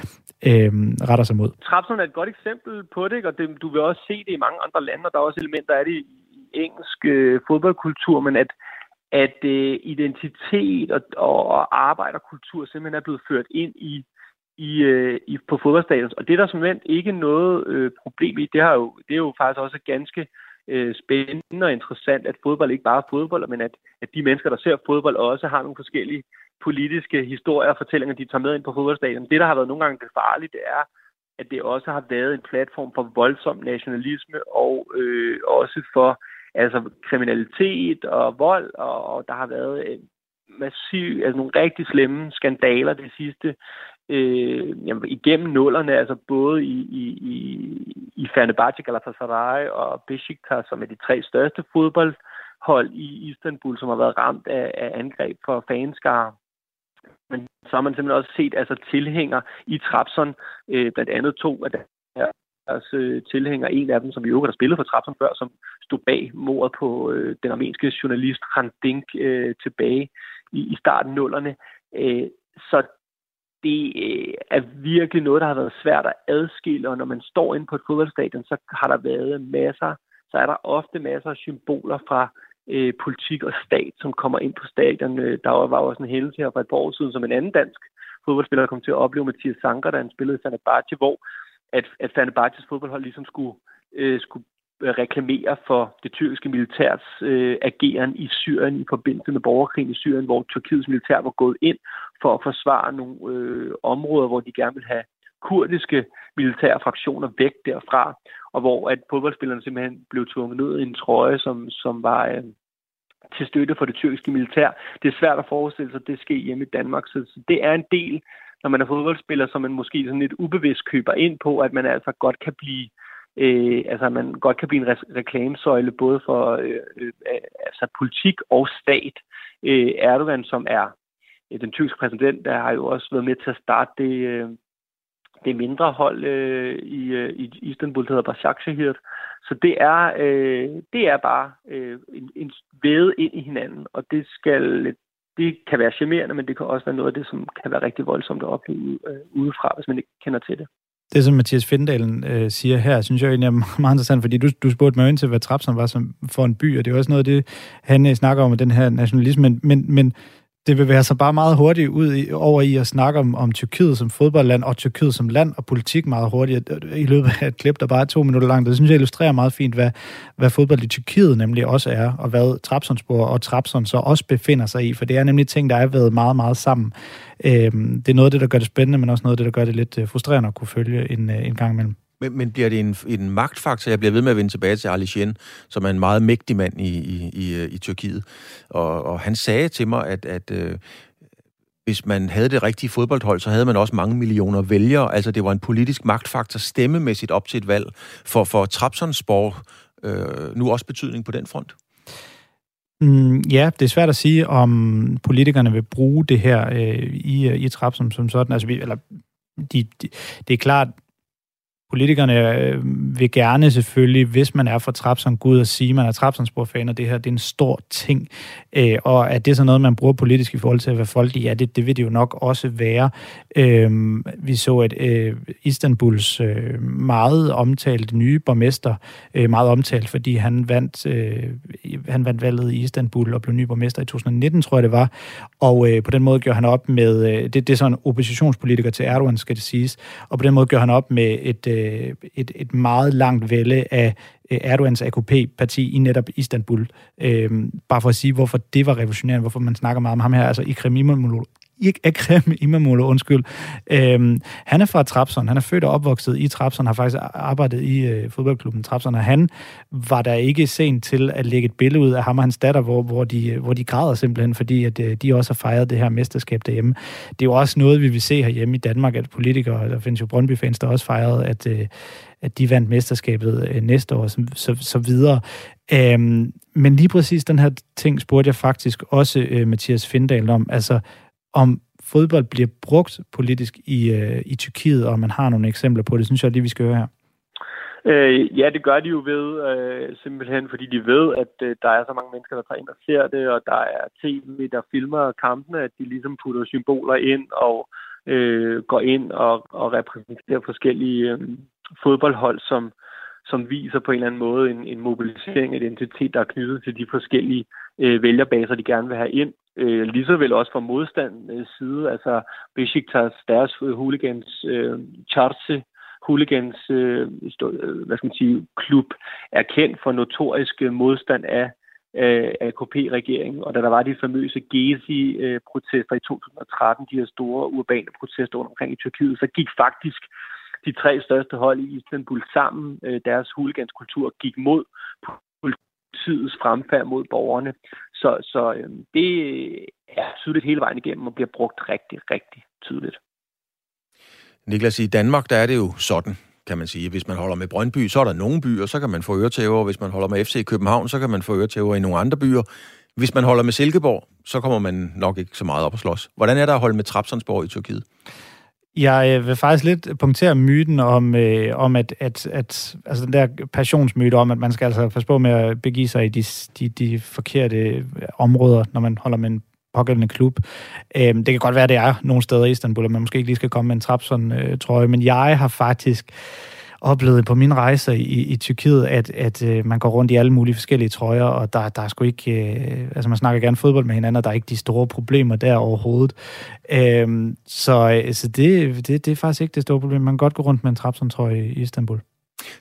øh, retter sig mod. Trabzon er et godt eksempel på det, og det, du vil også se det i mange andre lande, og der er også elementer af det i engelsk øh, fodboldkultur, men at, at øh, identitet og, og, og arbejderkultur simpelthen er blevet ført ind i, i, øh, i på fodboldstadion. Og det er der simpelthen ikke noget øh, problem i. Det, har jo, det er jo faktisk også ganske øh, spændende og interessant, at fodbold ikke bare er fodbold, men at, at de mennesker, der ser fodbold, også har nogle forskellige politiske historier og fortællinger, de tager med ind på fodboldstadion. Det, der har været nogle gange det farlige, det er, at det også har været en platform for voldsom nationalisme og øh, også for altså kriminalitet og vold, og, og der har været øh, massiv, altså nogle rigtig slemme skandaler det sidste øh, jamen, igennem nullerne, altså både i, i, i, i Fenerbahce, Galatasaray og Besiktas, som er de tre største fodboldhold i Istanbul, som har været ramt af, af angreb for fanskare. Men så har man simpelthen også set altså tilhænger i Trapson, øh, blandt andet to af deres øh, tilhængere, en af dem, som vi jo har spillet for Trapson før, som stod bag mordet på øh, den armenske journalist Hrant Dink øh, tilbage i, i starten nullerne. Øh, så det øh, er virkelig noget, der har været svært at adskille, og når man står inde på et fodboldstadion, så har der været masser, så er der ofte masser af symboler fra øh, politik og stat, som kommer ind på stadion. Øh, der var også en hændelse her for et par år siden, som en anden dansk fodboldspiller kom til at opleve, Mathias Sanker, da han spillede i Fenerbahce, hvor at, at Fenerbahces fodboldhold ligesom skulle, øh, skulle øh, reklamere for det tyrkiske militærs øh, ageren i Syrien i forbindelse med borgerkrigen i Syrien, hvor Tyrkiets militær var gået ind for at forsvare nogle øh, områder, hvor de gerne vil have kurdiske militære fraktioner væk derfra, og hvor at fodboldspillerne simpelthen blev tvunget ned i en trøje, som, som var øh, til støtte for det tyrkiske militær. Det er svært at forestille sig, at det sker hjemme i Danmark, så, så det er en del, når man er fodboldspiller, som man måske sådan lidt ubevidst køber ind på, at man altså godt kan blive øh, altså man godt kan blive en re- reklamesøjle både for øh, øh, altså politik og stat. Øh, Erdogan, som er øh, den tyrkiske præsident, der har jo også været med til at starte det, øh, det mindre hold øh, i, øh, i Istanbul, der hedder Başakşehir. Så det er, øh, det er bare øh, en, en væde ind i hinanden, og det skal det kan være charmerende, men det kan også være noget af det, som kan være rigtig voldsomt at opleve øh, udefra, hvis man ikke kender til det. Det, som Mathias Findalen øh, siger her, synes jeg egentlig er meget interessant, fordi du, du spurgte mig ind til, hvad Trapsen var som, for en by, og det er også noget af det, han øh, snakker om, den her nationalisme, men, men, men det bevæger sig bare meget hurtigt ud i, over i at snakke om, om Tyrkiet som fodboldland, og Tyrkiet som land, og politik meget hurtigt i løbet af et klip, der bare er to minutter langt. Det synes jeg illustrerer meget fint, hvad, hvad fodbold i Tyrkiet nemlig også er, og hvad Trabzonspor og Trabzon så også befinder sig i, for det er nemlig ting, der er været meget, meget sammen. Øhm, det er noget af det, der gør det spændende, men også noget af det, der gør det lidt øh, frustrerende at kunne følge en, øh, en gang imellem. Men, men bliver det en, en magtfaktor? Jeg bliver ved med at vende tilbage til Ali Shen, som er en meget mægtig mand i, i, i, øh, i Tyrkiet. Og, og han sagde til mig, at, at øh, hvis man havde det rigtige fodboldhold, så havde man også mange millioner vælgere. Altså det var en politisk magtfaktor stemmemæssigt op til et valg. For, for Trabzonspor øh, nu også betydning på den front? Mm, ja, det er svært at sige, om politikerne vil bruge det her øh, i, i Trabzon som sådan. Altså, vi, eller, de, de, det er klart, politikerne øh, vil gerne selvfølgelig, hvis man er fra Trapson, gå ud og sige, at man er Trapsonsborg-fan, og det her det er en stor ting. Øh, og at det er så noget, man bruger politisk i forhold til at være folk ja, det, det vil det jo nok også være. Øh, vi så, at øh, Istanbuls øh, meget omtalte nye borgmester, øh, meget omtalt, fordi han vandt, øh, han vandt valget i Istanbul og blev ny borgmester i 2019, tror jeg det var. Og øh, på den måde gjorde han op med, øh, det, det er sådan oppositionspolitiker til Erdogan, skal det siges, og på den måde gjorde han op med et øh, øh, et, et meget langt vælge af øh, Erdogans AKP-parti i netop Istanbul. Øh, bare for at sige, hvorfor det var revolutionerende, hvorfor man snakker meget om ham her, altså Ikrem Ekrem Imamoglu, undskyld. Øhm, han er fra Trabzon. Han er født og opvokset i Trabzon, har faktisk arbejdet i øh, fodboldklubben Trabzon, og han var der ikke sent til at lægge et billede ud af ham og hans datter, hvor, hvor, de, øh, hvor de græder simpelthen, fordi at, øh, de også har fejret det her mesterskab derhjemme. Det er jo også noget, vi vil se herhjemme i Danmark, at politikere, der findes jo Brøndby-fans, der også fejrede, at, øh, at de vandt mesterskabet øh, næste år, så, så, så videre. Øhm, men lige præcis den her ting spurgte jeg faktisk også øh, Mathias Findal om, altså om fodbold bliver brugt politisk i, øh, i Tyrkiet, og man har nogle eksempler på det, synes jeg lige, vi skal høre her. Øh, ja, det gør de jo ved, øh, simpelthen fordi de ved, at øh, der er så mange mennesker, der tager ind og ser det, og der er tv, der filmer kampene, at de ligesom putter symboler ind og øh, går ind og, og repræsenterer forskellige øh, fodboldhold, som, som viser på en eller anden måde en, en mobilisering af identitet, der er knyttet til de forskellige øh, vælgerbaser, de gerne vil have ind. Øh, lige så vel også fra modstandens side, altså Besiktas, deres hooligans, øh, Charse, hooligans øh, øh, hvad skal man sige, klub, er kendt for notorisk modstand af øh, KP-regeringen, Og da der var de famøse Gezi-protester i 2013, de her store urbane protester rundt omkring i Tyrkiet, så gik faktisk de tre største hold i Istanbul sammen. Øh, deres huliganskultur gik mod politiets fremfærd mod borgerne. Så, så øh, det er tydeligt hele vejen igennem og bliver brugt rigtig, rigtig tydeligt. Niklas, i Danmark der er det jo sådan, kan man sige. Hvis man holder med Brøndby, så er der nogle byer, så kan man få øretæver. Hvis man holder med FC København, så kan man få øretæver i nogle andre byer. Hvis man holder med Silkeborg, så kommer man nok ikke så meget op at slås. Hvordan er der at holde med Trapsonsborg i Tyrkiet? Jeg øh, vil faktisk lidt punktere myten om, øh, om at, at, at altså den der passionsmyte om, at man skal altså passe på med at begive sig i de, de, de forkerte øh, områder, når man holder med en pågældende klub. Øh, det kan godt være, at det er nogle steder i Istanbul, at man måske ikke lige skal komme med en Trabzon-trøje, øh, men jeg har faktisk oplevet på mine rejser i, i Tyrkiet, at, at øh, man går rundt i alle mulige forskellige trøjer, og der, der er sgu ikke... Øh, altså, man snakker gerne fodbold med hinanden, og der er ikke de store problemer der overhovedet. Øhm, øh, så så det, det, det er faktisk ikke det store problem. Man kan godt gå rundt med en Trabzon-trøje i Istanbul.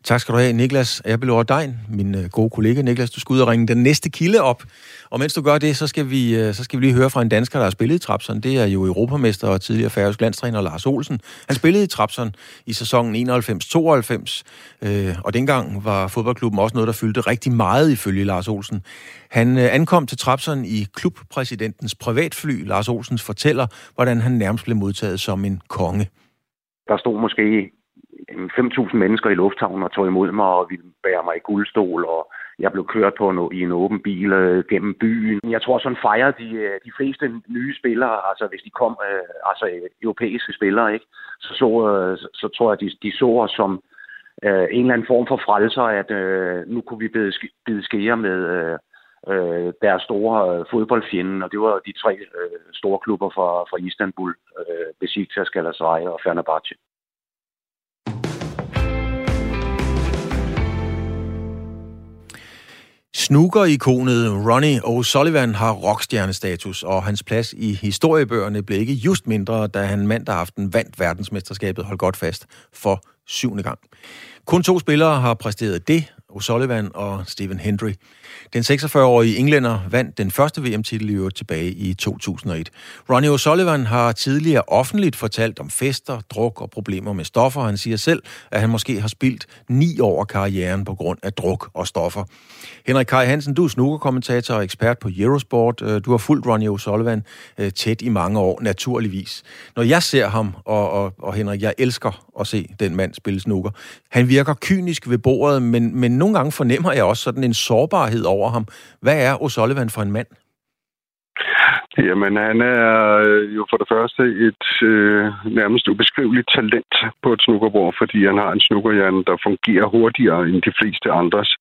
Tak skal du have, Niklas Erbelov Dein, min øh, gode kollega. Niklas, du skal ud og ringe den næste kilde op. Og mens du gør det, så skal vi, øh, så skal vi lige høre fra en dansker, der har spillet i Trapson. Det er jo europamester og tidligere færøsk landstræner Lars Olsen. Han spillede i Trapson i sæsonen 91-92, øh, og dengang var fodboldklubben også noget, der fyldte rigtig meget ifølge Lars Olsen. Han øh, ankom til Trapson i klubpræsidentens privatfly. Lars Olsens fortæller, hvordan han nærmest blev modtaget som en konge. Der stod måske Øhm, 5.000 mennesker i lufthavnen og tog imod mig og ville bære mig i guldstol, og jeg blev kørt på en, i en åben bil øh, gennem byen. Jeg tror, sådan fejrer de, øh, de fleste nye spillere, altså hvis de kom, øh, altså øh, europæiske spillere, ikke? Så, så, øh, så, så tror jeg, de, de så os som øh, en eller anden form for frelser, at øh, nu kunne vi bide, bide skære med øh, øh, deres store øh, fodboldfjende, og det var de tre øh, store klubber fra, fra Istanbul, øh, Besiktas, Galatasaray og Fenerbahce. Snooker-ikonet Ronnie O'Sullivan har rockstjernestatus, og hans plads i historiebøgerne blev ikke just mindre, da han mandag aften vandt verdensmesterskabet, hold godt fast, for syvende gang. Kun to spillere har præsteret det, O'Sullivan og Stephen Hendry. Den 46-årige englænder vandt den første VM-titel i øvrigt tilbage i 2001. Ronnie O'Sullivan har tidligere offentligt fortalt om fester, druk og problemer med stoffer. Han siger selv, at han måske har spildt ni år af karrieren på grund af druk og stoffer. Henrik Kaj Hansen, du er snookerkommentator og ekspert på Eurosport. Øh, du har fulgt Ronnie O'Sullivan øh, tæt i mange år, naturligvis. Når jeg ser ham, og, og, og Henrik, jeg elsker at se den mand spille snooker. Han virker kynisk ved bordet, men, men nogle gange fornemmer jeg også sådan en sårbarhed over ham. Hvad er O'Sullivan for en mand? Jamen, han er øh, jo for det første et øh, nærmest ubeskriveligt talent på et snookerbord, fordi han har en snookerhjerne, der fungerer hurtigere end de fleste andres.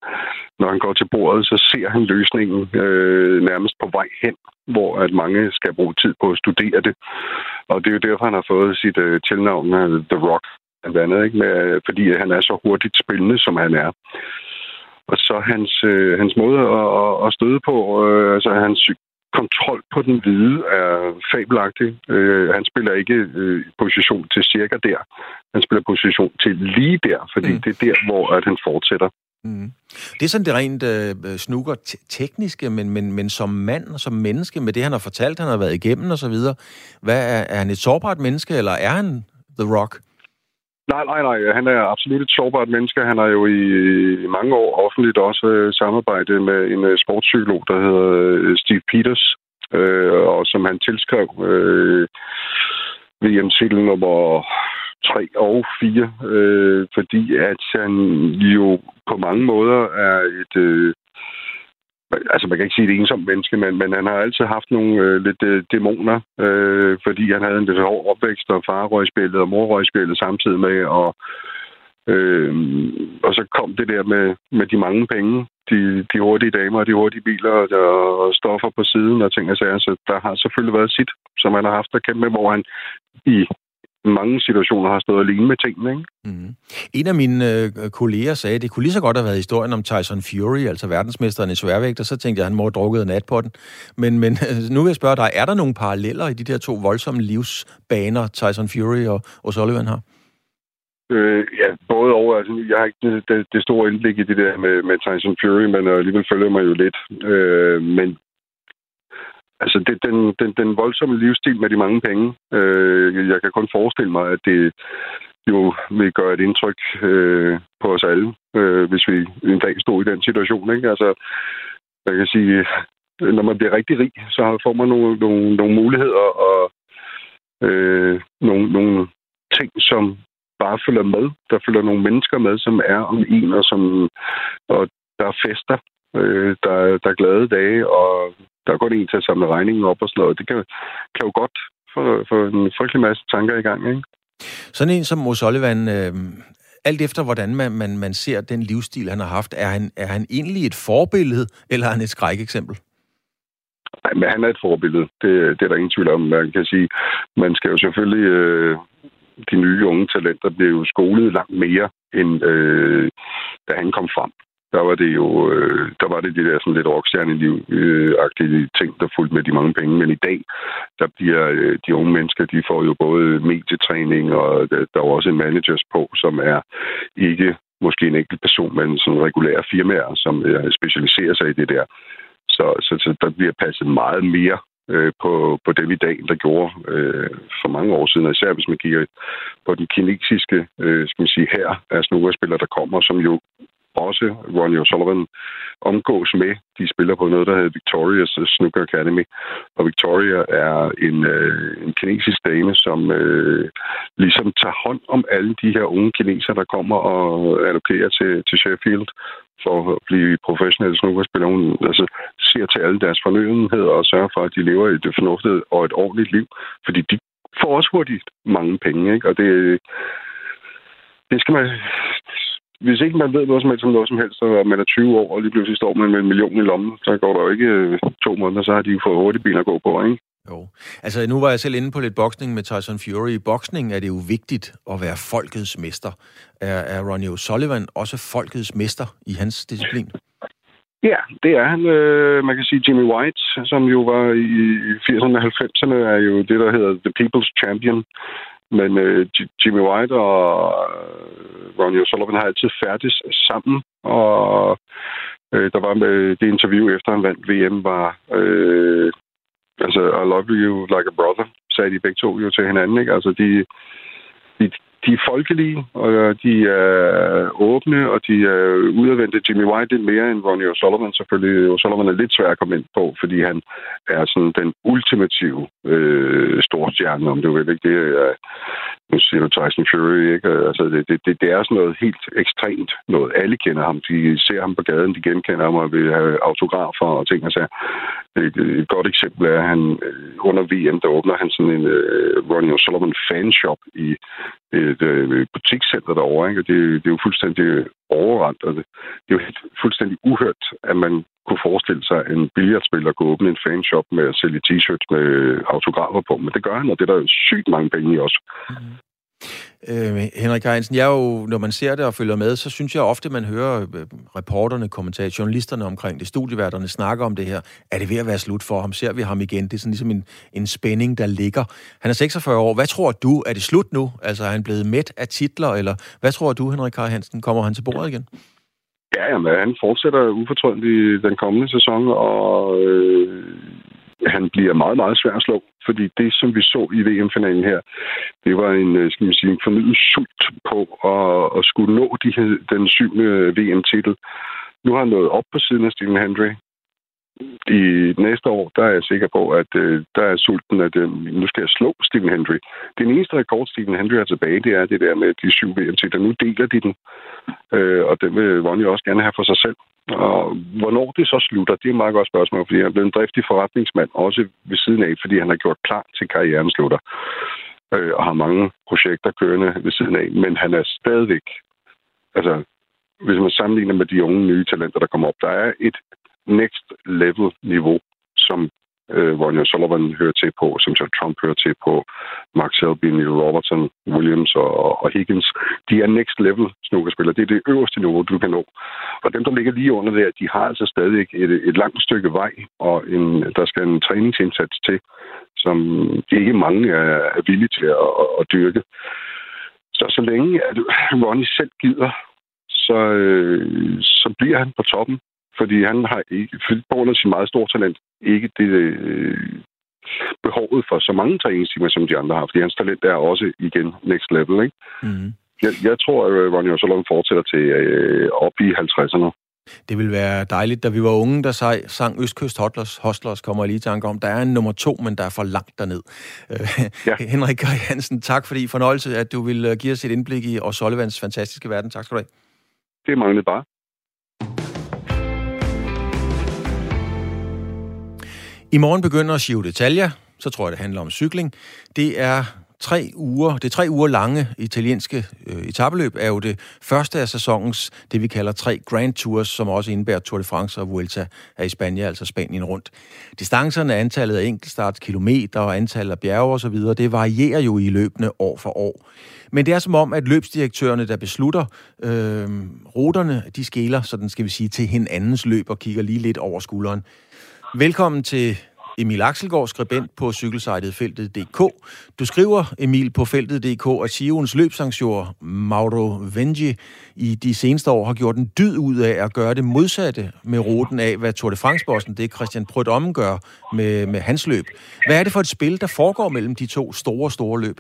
Når han går til bordet, så ser han løsningen øh, nærmest på vej hen, hvor at mange skal bruge tid på at studere det. Og det er jo derfor, han har fået sit øh, tilnavn øh, The Rock, blandt andet, ikke? Med, fordi han er så hurtigt spillende, som han er. Og så hans, øh, hans måde at, at, at støde på, øh, altså hans kontrol på den hvide er fabelagtig. Øh, han spiller ikke øh, position til cirka der. Han spiller position til lige der, fordi mm. det er der, hvor at han fortsætter. Mm. Det er sådan det rent øh, snukker tekniske, men, men, men som mand og som menneske, med det han har fortalt, han har været igennem og så videre. Hvad er, er han et sårbart menneske, eller er han The Rock? Nej, nej, nej. Han er absolut et sårbart menneske. Han har jo i mange år offentligt også øh, samarbejdet med en øh, sportspsykolog, der hedder øh, Steve Peters, øh, og som han tilskrev øh, VM-titlen nummer 3 og 4, øh, fordi at han jo på mange måder er et... Øh, altså man kan ikke sige et ensomt menneske, men, men han har altid haft nogle øh, lidt øh, dæmoner, øh, fordi han havde en lidt hård opvækst, og far røgspillet og mor røgspillet samtidig med, og, øh, og så kom det der med, med de mange penge, de, de hurtige damer og de hurtige biler og, og stoffer på siden og ting og sager, så der har selvfølgelig været sit, som han har haft at kæmpe med, hvor han i mange situationer har stået alene med tingene. Ikke? Mm. En af mine øh, kolleger sagde, at det kunne lige så godt have været historien om Tyson Fury, altså verdensmesteren i sværvægt, og så tænkte jeg, at han må have drukket nat på den. Men, men [laughs] nu vil jeg spørge dig, er der nogle paralleller i de der to voldsomme livsbaner, Tyson Fury og O'Sullivan har? Øh, ja, både over. Altså, jeg har ikke det, det, det store indblik i det der med, med Tyson Fury, men øh, alligevel følger mig jo lidt. Øh, men altså, det, den, den, den voldsomme livsstil med de mange penge, øh, jeg kan kun forestille mig, at det jo vil gøre et indtryk øh, på os alle, øh, hvis vi en dag stod i den situation. Ikke? Altså, jeg kan sige, når man bliver rigtig rig, så får man nogle, nogle, nogle muligheder og øh, nogle, nogle ting, som bare følger med. Der følger nogle mennesker med, som er om en, og, som, og der er fester, øh, der, der er glade dage, og der er godt en til at samle regningen op og sådan noget. Det kan, kan jo godt få, få en frygtelig masse tanker i gang, ikke? Sådan en som O'Sullivan, øh, alt efter hvordan man, man, man ser den livsstil, han har haft, er han, er han egentlig et forbillede, eller er han et skrækeksempel? Nej, men han er et forbillede. Det, det er der ingen tvivl om. Man kan sige, man skal jo selvfølgelig øh, de nye unge talenter blev jo skolet langt mere, end øh, da han kom frem. Der var det jo øh, der var det de der sådan lidt rockstjerne-agtige øh, ting, der fulgte med de mange penge. Men i dag, der bliver øh, de unge mennesker, de får jo både medietræning, og der, der er også en managers på, som er ikke måske en enkelt person, men sådan regulære firmaer, som øh, specialiserer sig i det der. Så, så, så der bliver passet meget mere øh, på, på dem i dag, der gjorde øh, for mange år siden. Især hvis man kigger på den kinesiske øh, skal man sige, her af snookerspillere, der kommer, som jo også Ronnie O'Sullivan omgås med. De spiller på noget, der hedder Victoria's Snooker Academy. Og Victoria er en, øh, en kinesisk dame, som øh, ligesom tager hånd om alle de her unge kinesere, der kommer og allokerer til, til Sheffield for at blive professionelle snookerspillere. Hun altså, ser til alle deres fornødenheder og sørger for, at de lever et fornuftigt og et ordentligt liv. Fordi de får også hurtigt mange penge, ikke? Og det, det skal man hvis ikke man ved noget som helst om noget som helst, så man er 20 år, og lige pludselig står man med en million i lommen, så går der jo ikke øh, to måneder, så har de jo fået hurtigt ben at gå på, ikke? Jo. Altså, nu var jeg selv inde på lidt boksning med Tyson Fury. I boksning er det jo vigtigt at være folkets mester. Er, er Ronnie O'Sullivan også folkets mester i hans disciplin? Ja, det er han. Øh, man kan sige, Jimmy White, som jo var i 80'erne og 90'erne, er jo det, der hedder The People's Champion. Men øh, Jimmy White og øh, Ronnie O'Sullivan har altid færdigt sammen, og øh, der var med det interview efter han vandt VM, var øh, altså, I love you like a brother, sagde de begge to jo til hinanden, ikke? Altså, de, de, de er folkelige, og øh, de er åbne, og de er udadvendte. Jimmy White lidt mere end Ronnie O'Sullivan selvfølgelig. O'Sullivan er lidt svær at komme ind på, fordi han er sådan den ultimative øh, storstjerne, om du vil ikke. Det er, nu siger du Tyson Fury, ikke? Altså, det, det, det er sådan noget helt ekstremt noget. Alle kender ham. De ser ham på gaden, de genkender ham og vil have autografer og ting og sager. Et, et godt eksempel er, at han øh, under VM, der åbner han sådan en øh, Ronnie O'Sullivan fanshop i øh, et uh, butikscenter derovre, ikke? Og det, det er jo fuldstændig overrendt, og det, det er jo helt, fuldstændig uhørt, at man kunne forestille sig, at en billiardspiller kunne åbne en fanshop med at sælge t-shirts med autografer på, men det gør han, og det er der sygt mange penge i også. Mm. Øh, Henrik Heinsen, jeg jo, når man ser det og følger med, så synes jeg ofte, man hører øh, reporterne, kommentarer, journalisterne omkring det, studieværterne snakker om det her. Er det ved at være slut for ham? Ser vi ham igen? Det er sådan ligesom en, en spænding, der ligger. Han er 46 år. Hvad tror du? Er det slut nu? Altså, er han blevet mæt af titler? Eller hvad tror du, Henrik Hansen? Kommer han til bordet igen? Ja, jamen, han fortsætter ufortrødent i den kommende sæson, og øh, han bliver meget, meget svær at slå. Fordi det, som vi så i VM-finalen her, det var en, øh, skal man sige, en fornyet sult på at, at skulle nå de her, den syvende VM-titel. Nu har han nået op på siden af Stephen Hendry. I næste år, der er jeg sikker på, at øh, der er sulten, at øh, nu skal jeg slå Stephen Hendry. Den eneste rekord, Stephen Hendry har tilbage, det er det der med de syv vm der Nu deler de den, øh, og den vil Ronnie også gerne have for sig selv. Og hvornår det så slutter, det er et meget godt spørgsmål, fordi han er blevet en driftig forretningsmand, også ved siden af, fordi han har gjort klar til karrieren slutter, øh, og har mange projekter kørende ved siden af, men han er stadigvæk, altså hvis man sammenligner med de unge nye talenter, der kommer op, der er et next level niveau, som øh, hvor Sullivan hører til på, som John Trump hører til på, Mark Selby, Neil Robertson, Williams og, og Higgins, de er next level snookerspillere. Det er det øverste niveau, du kan nå. Og dem, der ligger lige under der, de har altså stadig et, et langt stykke vej, og en, der skal en træningsindsats til, som ikke mange er, er villige til at, at, at dyrke. Så så længe at Ronnie selv gider, så, øh, så bliver han på toppen fordi han har ikke, på grund af sin meget store talent, ikke det øh, behovet for så mange træningstimer, som de andre har, fordi hans talent er også igen next level. Ikke? Mm. Jeg, jeg tror, at Ronnie O'Sullivan fortsætter til øh, op i 50'erne. Det vil være dejligt, da vi var unge, der sag, sang Østkyst Hostlers, Hostlers kommer jeg lige til tanke om. Der er en nummer to, men der er for langt derned. Øh, ja. [laughs] Henrik Gøj Hansen, tak fordi fornøjelse, at du vil øh, give os et indblik i O'Sullivans fantastiske verden. Tak skal du have. Det manglede bare. I morgen begynder Giro d'Italia, så tror jeg, det handler om cykling. Det er tre uger, det tre uger lange italienske øh, etabeløb er jo det første af sæsonens, det vi kalder tre Grand Tours, som også indebærer Tour de France og Vuelta af i Spanien, altså Spanien rundt. Distancerne, antallet af enkeltstarts, kilometer og antallet af bjerge osv., det varierer jo i løbende år for år. Men det er som om, at løbsdirektørerne, der beslutter øh, ruterne, de skæler, sådan skal vi sige, til hinandens løb og kigger lige lidt over skulderen. Velkommen til Emil Axelgaard, skribent på cykelsejtet Feltet.dk. Du skriver, Emil, på Feltet.dk, at Sions løbsangsjord Mauro Vengi i de seneste år har gjort en dyd ud af at gøre det modsatte med ruten af, hvad Tour de France-bossen, det Christian Prudhomme omgør med, med hans løb. Hvad er det for et spil, der foregår mellem de to store, store løb?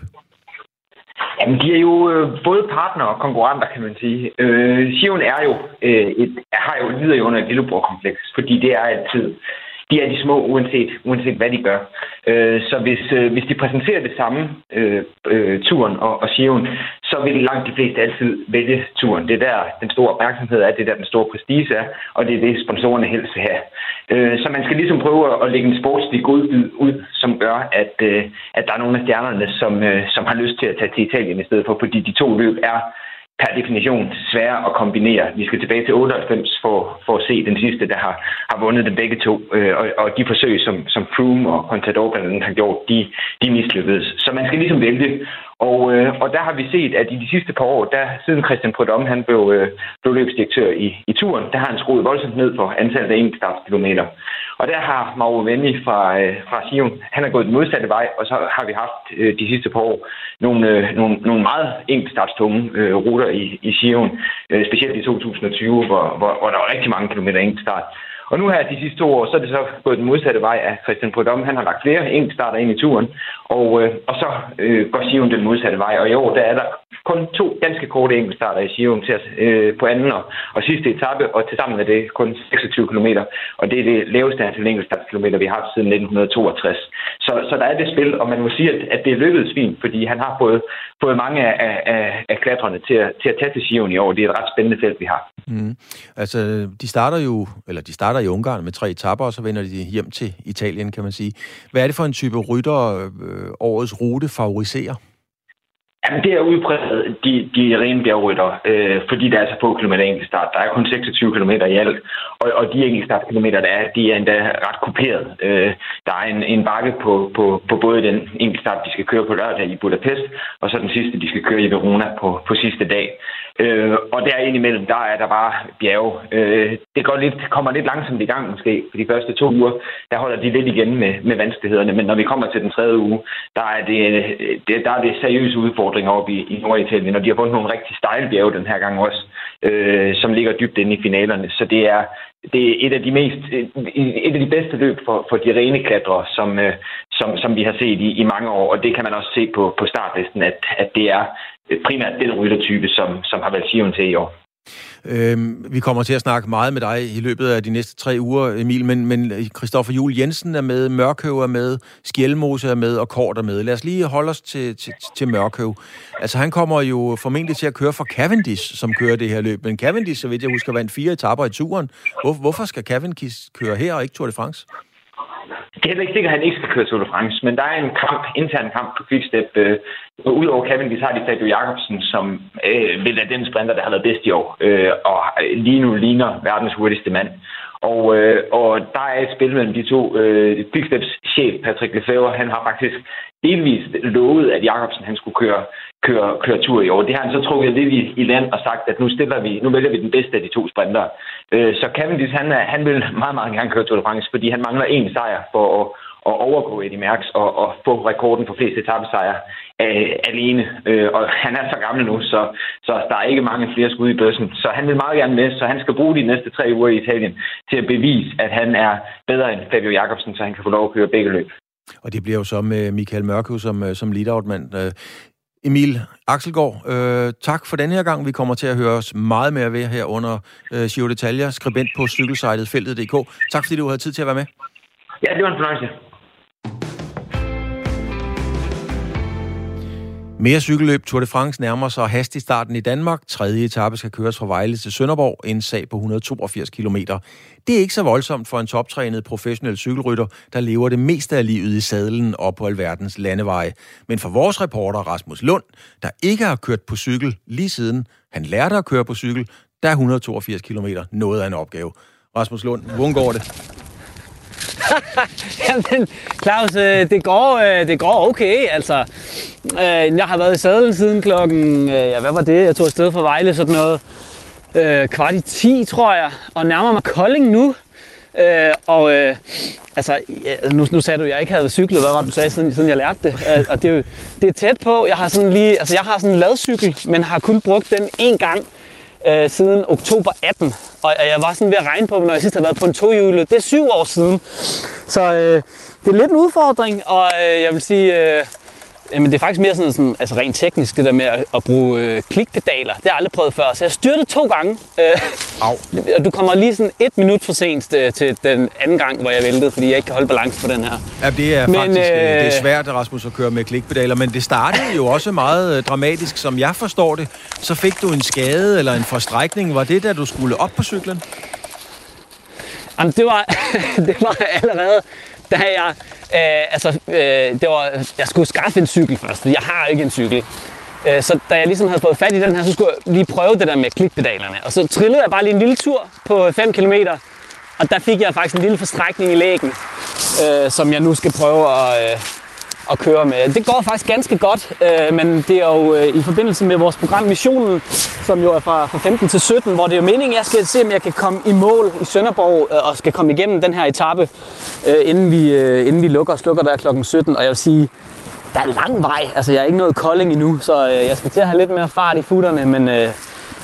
Jamen, de er jo øh, både partnere og konkurrenter, kan man sige. Øh, Sion er jo, øh, et, har jo lider jo under et lillebror-kompleks, fordi det er altid de er de små, uanset, uanset hvad de gør. Øh, så hvis, øh, hvis de præsenterer det samme, øh, øh, turen og, og Sion, så vil langt de fleste altid vælge turen. Det er der, den store opmærksomhed er, det er der, den store prestige er, og det er det, sponsorerne helst vil have. Øh, så man skal ligesom prøve at lægge en sportslig godbid ud, som gør, at, øh, at der er nogle af stjernerne, som, øh, som har lyst til at tage til Italien i stedet for, fordi de to løb er per definition svære at kombinere. Vi skal tilbage til 98 for, for at se den sidste, der har, har vundet dem begge to. Øh, og, og de forsøg, som, som Froome og Contador blandt andet har gjort, de, de mislykkedes. Så man skal ligesom vælge. Og, øh, og der har vi set, at i de sidste par år, der, siden Christian Prudhomme han blev, øh, blev løbsdirektør i, i turen, der har han skruet voldsomt ned for antallet af enkeltstartskilometer. Og der har Mauro Venni fra, øh, fra Sion, han har gået den modsatte vej, og så har vi haft øh, de sidste par år nogle, øh, nogle, nogle meget enkeltstartstunge øh, ruter i, i Sion, øh, specielt i 2020, hvor, hvor, hvor der var rigtig mange kilometer enkeltstart. Og nu her de sidste to år, så er det så gået den modsatte vej af Christian Prudhomme. Han har lagt flere enkeltstarter ind i turen, og, øh, og så øh, går Sion den modsatte vej. Og i år, der er der kun to ganske korte enkeltstarter i Giroen til, øh, på anden og, og sidste etape, og tilsammen er det kun 26 km. Og det er det laveste antal enkeltstartskilometer, vi har haft siden 1962. Så, så der er det spil, og man må sige, at, at det er lykkedes fint, fordi han har fået, fået mange af, af, af klatrerne til at, til at tage til Giroen i år. Det er et ret spændende felt, vi har. Mm. Altså, de starter jo, eller de starter i Ungarn med tre etapper, og så vender de hjem til Italien, kan man sige. Hvad er det for en type rytter, øh, årets rute favoriserer? Jamen, det er udbredt de, de rene bjergrytter, øh, fordi der er så få kilometer enkeltstart. Der er kun 26 km i alt, og, og de enkeltstartkilometer, der er, de er endda ret kuperet. Øh, der er en, en bakke på, på, på både den enkeltstart, de skal køre på lørdag i Budapest, og så den sidste, de skal køre i Verona på, på sidste dag. Øh, og der indimellem, der er der bare bjerge. Øh, det går lidt, kommer lidt langsomt i gang måske. For de første to uger, der holder de lidt igen med, med vanskelighederne. Men når vi kommer til den tredje uge, der er det, det, der er det seriøse udfordringer oppe i, i Norditalien. Og de har fundet nogle rigtig stejle bjerge den her gang også, øh, som ligger dybt inde i finalerne. Så det er, det er et af de mest, et af de bedste løb for, for de rene klatrere, som, øh, som, som vi har set i, i mange år. Og det kan man også se på, på startlisten, at, at det er Øh, primært den ryttertype, som, som har valgt Sion til i år. Øhm, vi kommer til at snakke meget med dig i løbet af de næste tre uger, Emil, men, men Christoffer Jul Jensen er med, Mørkøv er med, Skjelmose er med, og Kort er med. Lad os lige holde os til, til, til Mørkøv. Altså, han kommer jo formentlig til at køre for Cavendish, som kører det her løb. Men Cavendish, så vidt jeg husker, vandt fire etapper i turen. Hvor, hvorfor skal Cavendish køre her og ikke Tour de France? Det er heller ikke sikkert, at han ikke skal køre Tour de France, men der er en kamp, intern kamp på Quickstep. Øh, Udover Cavendish har de Fabio Jacobsen, som øh, vil være den sprinter, der har været bedst i år, øh, og lige nu ligner verdens hurtigste mand. Og, øh, og der er et spil mellem de to. Øh, Quicksteps chef, Patrick Lefebvre, han har faktisk delvist lovet, at Jacobsen han skulle køre, køre, køre tur i år. Det har han så trukket lidt i, i land og sagt, at nu, stiller vi, nu vælger vi den bedste af de to sprinter. Øh, så Cavendish, han, er, han vil meget, meget gerne køre Tour de France, fordi han mangler en sejr for at, at overgå Eddie Merckx og, og få rekorden for flest etappesejre øh, alene. Øh, og han er så gammel nu, så, så der er ikke mange flere skud i bøssen. Så han vil meget gerne med, så han skal bruge de næste tre uger i Italien til at bevise, at han er bedre end Fabio Jacobsen, så han kan få lov at køre begge løb. Og det bliver jo så med Michael Mørkøv som, øh, som lead-out-mand. Øh, Emil Axelgaard, øh, tak for den her gang. Vi kommer til at høre os meget mere ved her under øh, Giro Detaljer, skribent på cykelsejtet feltet.dk. Tak fordi du havde tid til at være med. Ja, det var en fornøjelse. Mere cykelløb Tour de France nærmer sig hastigt starten i Danmark. Tredje etape skal køres fra Vejle til Sønderborg, en sag på 182 km. Det er ikke så voldsomt for en toptrænet professionel cykelrytter, der lever det meste af livet i sadlen op på alverdens landeveje. Men for vores reporter Rasmus Lund, der ikke har kørt på cykel lige siden han lærte at køre på cykel, der er 182 km noget af en opgave. Rasmus Lund, hvordan går det? [laughs] Jamen, Claus, øh, det går, øh, det går okay. Altså, øh, jeg har været i sadlen siden klokken, ja, hvad var det? Jeg tog afsted fra Vejle, sådan noget kvart i 10, tror jeg, og nærmer mig Kolding nu. og altså, nu, nu sagde du, at jeg ikke havde cyklet. Hvad var det, du sagde, siden, siden jeg lærte det? og det, er jo, det er tæt på. Jeg har sådan lige, altså, jeg har sådan en ladcykel, men har kun brugt den én gang øh, siden oktober 18. Og jeg var sådan ved at regne på, når jeg sidst har været på en tohjulet. Det er syv år siden. Så øh, det er lidt en udfordring, og øh, jeg vil sige... Øh, Jamen, det er faktisk mere sådan, sådan altså rent teknisk, det der med at, at bruge øh, klikpedaler. Det har jeg aldrig prøvet før, så jeg styrte to gange. Øh, Au. Og du kommer lige sådan et minut for sent øh, til den anden gang, hvor jeg væltede, fordi jeg ikke kan holde balance på den her. Ja, det er men, faktisk øh, det er svært, Rasmus, at køre med klikpedaler, men det startede jo også meget øh, dramatisk. Som jeg forstår det, så fik du en skade eller en forstrækning. Var det, da du skulle op på cyklen? Jamen, det var, [laughs] det var allerede da jeg, øh, altså, øh, det var, jeg skulle skaffe en cykel først, jeg har ikke en cykel. Øh, så da jeg ligesom havde fået fat i den her, så skulle jeg lige prøve det der med klikpedalerne. Og så trillede jeg bare lige en lille tur på 5 km, og der fik jeg faktisk en lille forstrækning i lægen, øh, som jeg nu skal prøve at, øh, at køre med. Det går faktisk ganske godt, øh, men det er jo øh, i forbindelse med vores program Missionen, som jo er fra, fra 15 til 17, hvor det er jo meningen, at jeg skal se, om jeg kan komme i mål i Sønderborg øh, og skal komme igennem den her etape, øh, inden, vi, øh, inden vi lukker og slukker der klokken 17. Og jeg vil sige, der er lang vej. Altså, jeg er ikke nået Kolding endnu, så øh, jeg skal til at have lidt mere fart i futterne, men øh,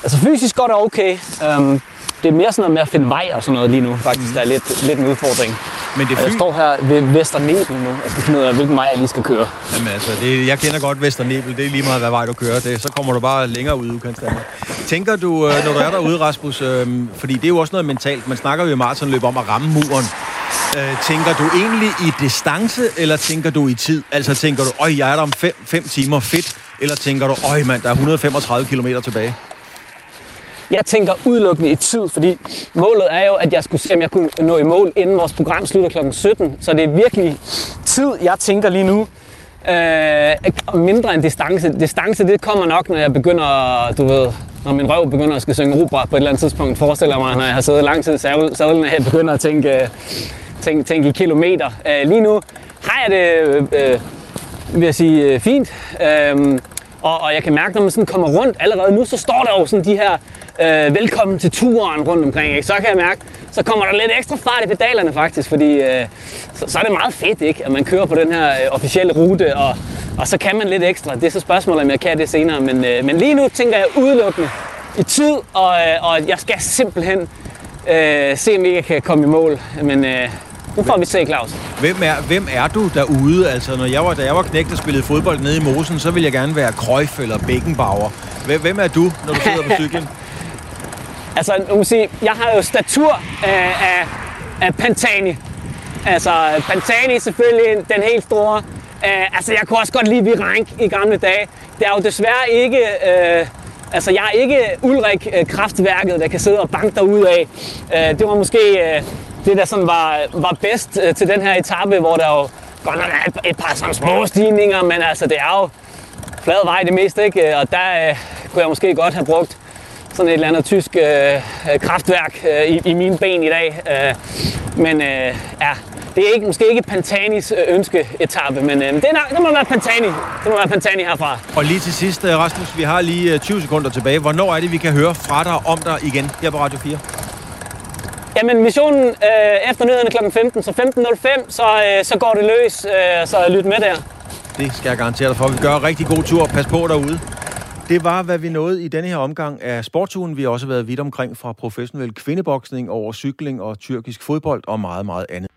altså, fysisk går det okay. Øh, det er mere sådan noget med at finde vej og sådan noget lige nu, faktisk, der er lidt, lidt en udfordring. Men det fly... Jeg står her ved Vesternebel nu, og skal finde ud af, hvilken vej jeg lige skal køre. Jamen altså, det, jeg kender godt Vesternebel. Det er lige meget, hvad vej du kører. Det, så kommer du bare længere ud, udkantsdanmark. Tænker du, øh, når du er derude, Rasmus, øh, fordi det er jo også noget mentalt. Man snakker jo i maratonløb om at ramme muren. Øh, tænker du egentlig i distance, eller tænker du i tid? Altså tænker du, øj, jeg er der om 5 timer, fedt. Eller tænker du, øj mand, der er 135 km tilbage? Jeg tænker udelukkende i tid, fordi målet er jo, at jeg skulle se, om jeg kunne nå i mål, inden vores program slutter kl. 17. Så det er virkelig tid, jeg tænker lige nu. Øh, mindre end distance. Distance, det kommer nok, når jeg begynder, du ved, når min røv begynder at skal synge opera på et eller andet tidspunkt. Forestiller mig, når jeg har siddet lang tid i sadlen, at jeg begynder at tænke, tænke, tænke i kilometer. Øh, lige nu har jeg det, øh, øh vil jeg sige, øh, fint. Øh, og, og jeg kan mærke, når man sådan kommer rundt allerede nu, så står der jo sådan de her øh, velkommen til turen rundt omkring. Ikke? Så kan jeg mærke, så kommer der lidt ekstra fart i pedalerne faktisk, fordi øh, så, så er det meget fedt, ikke? at man kører på den her øh, officielle rute, og, og så kan man lidt ekstra. Det er så spørgsmålet, om jeg kan det senere, men, øh, men lige nu tænker jeg udelukkende i tid, og, øh, og jeg skal simpelthen øh, se, om jeg kan komme i mål. Men øh, nu får vi se, Claus. Hvem er, hvem er du derude? Altså, når jeg var, da jeg var knægt og spillede fodbold nede i Mosen, så ville jeg gerne være Cruyff eller Beckenbauer. Hvem, hvem er du, når du sidder på [laughs] cyklen? Altså, nu må sige, jeg har jo statur af, af, af Pantani. Altså, Pantani selvfølgelig den helt store. Uh, altså, jeg kunne også godt lide Virank i gamle dage. Det er jo desværre ikke... Uh, altså, jeg er ikke Ulrik uh, kraftværket, der kan sidde og banke ud af. Uh, det var måske uh, det, der sådan var, var bedst øh, til den her etape, hvor der jo godt nok er et, et par sådan små stigninger, men altså, det er jo flad vej det meste, ikke? Øh, og der øh, kunne jeg måske godt have brugt sådan et eller andet tysk øh, øh, kraftværk øh, i, i mine ben i dag. Øh, men øh, ja, det er ikke, måske ikke Pantanis øh, ønskeetappe, men øh, det, er, det må være Pantani. Det må være Pantani herfra. Og lige til sidst, Rasmus, vi har lige 20 sekunder tilbage. Hvornår er det, vi kan høre fra dig om dig igen her på Radio 4? Jamen missionen øh, efter nyhederne kl. 15, så 15.05, så, øh, så går det løs, øh, så lyt med der. Det skal jeg garantere dig for. Vi gør en rigtig god tur. Pas på derude. Det var, hvad vi nåede i denne her omgang af sportsugen. Vi har også været vidt omkring fra professionel kvindeboksning over cykling og tyrkisk fodbold og meget, meget andet.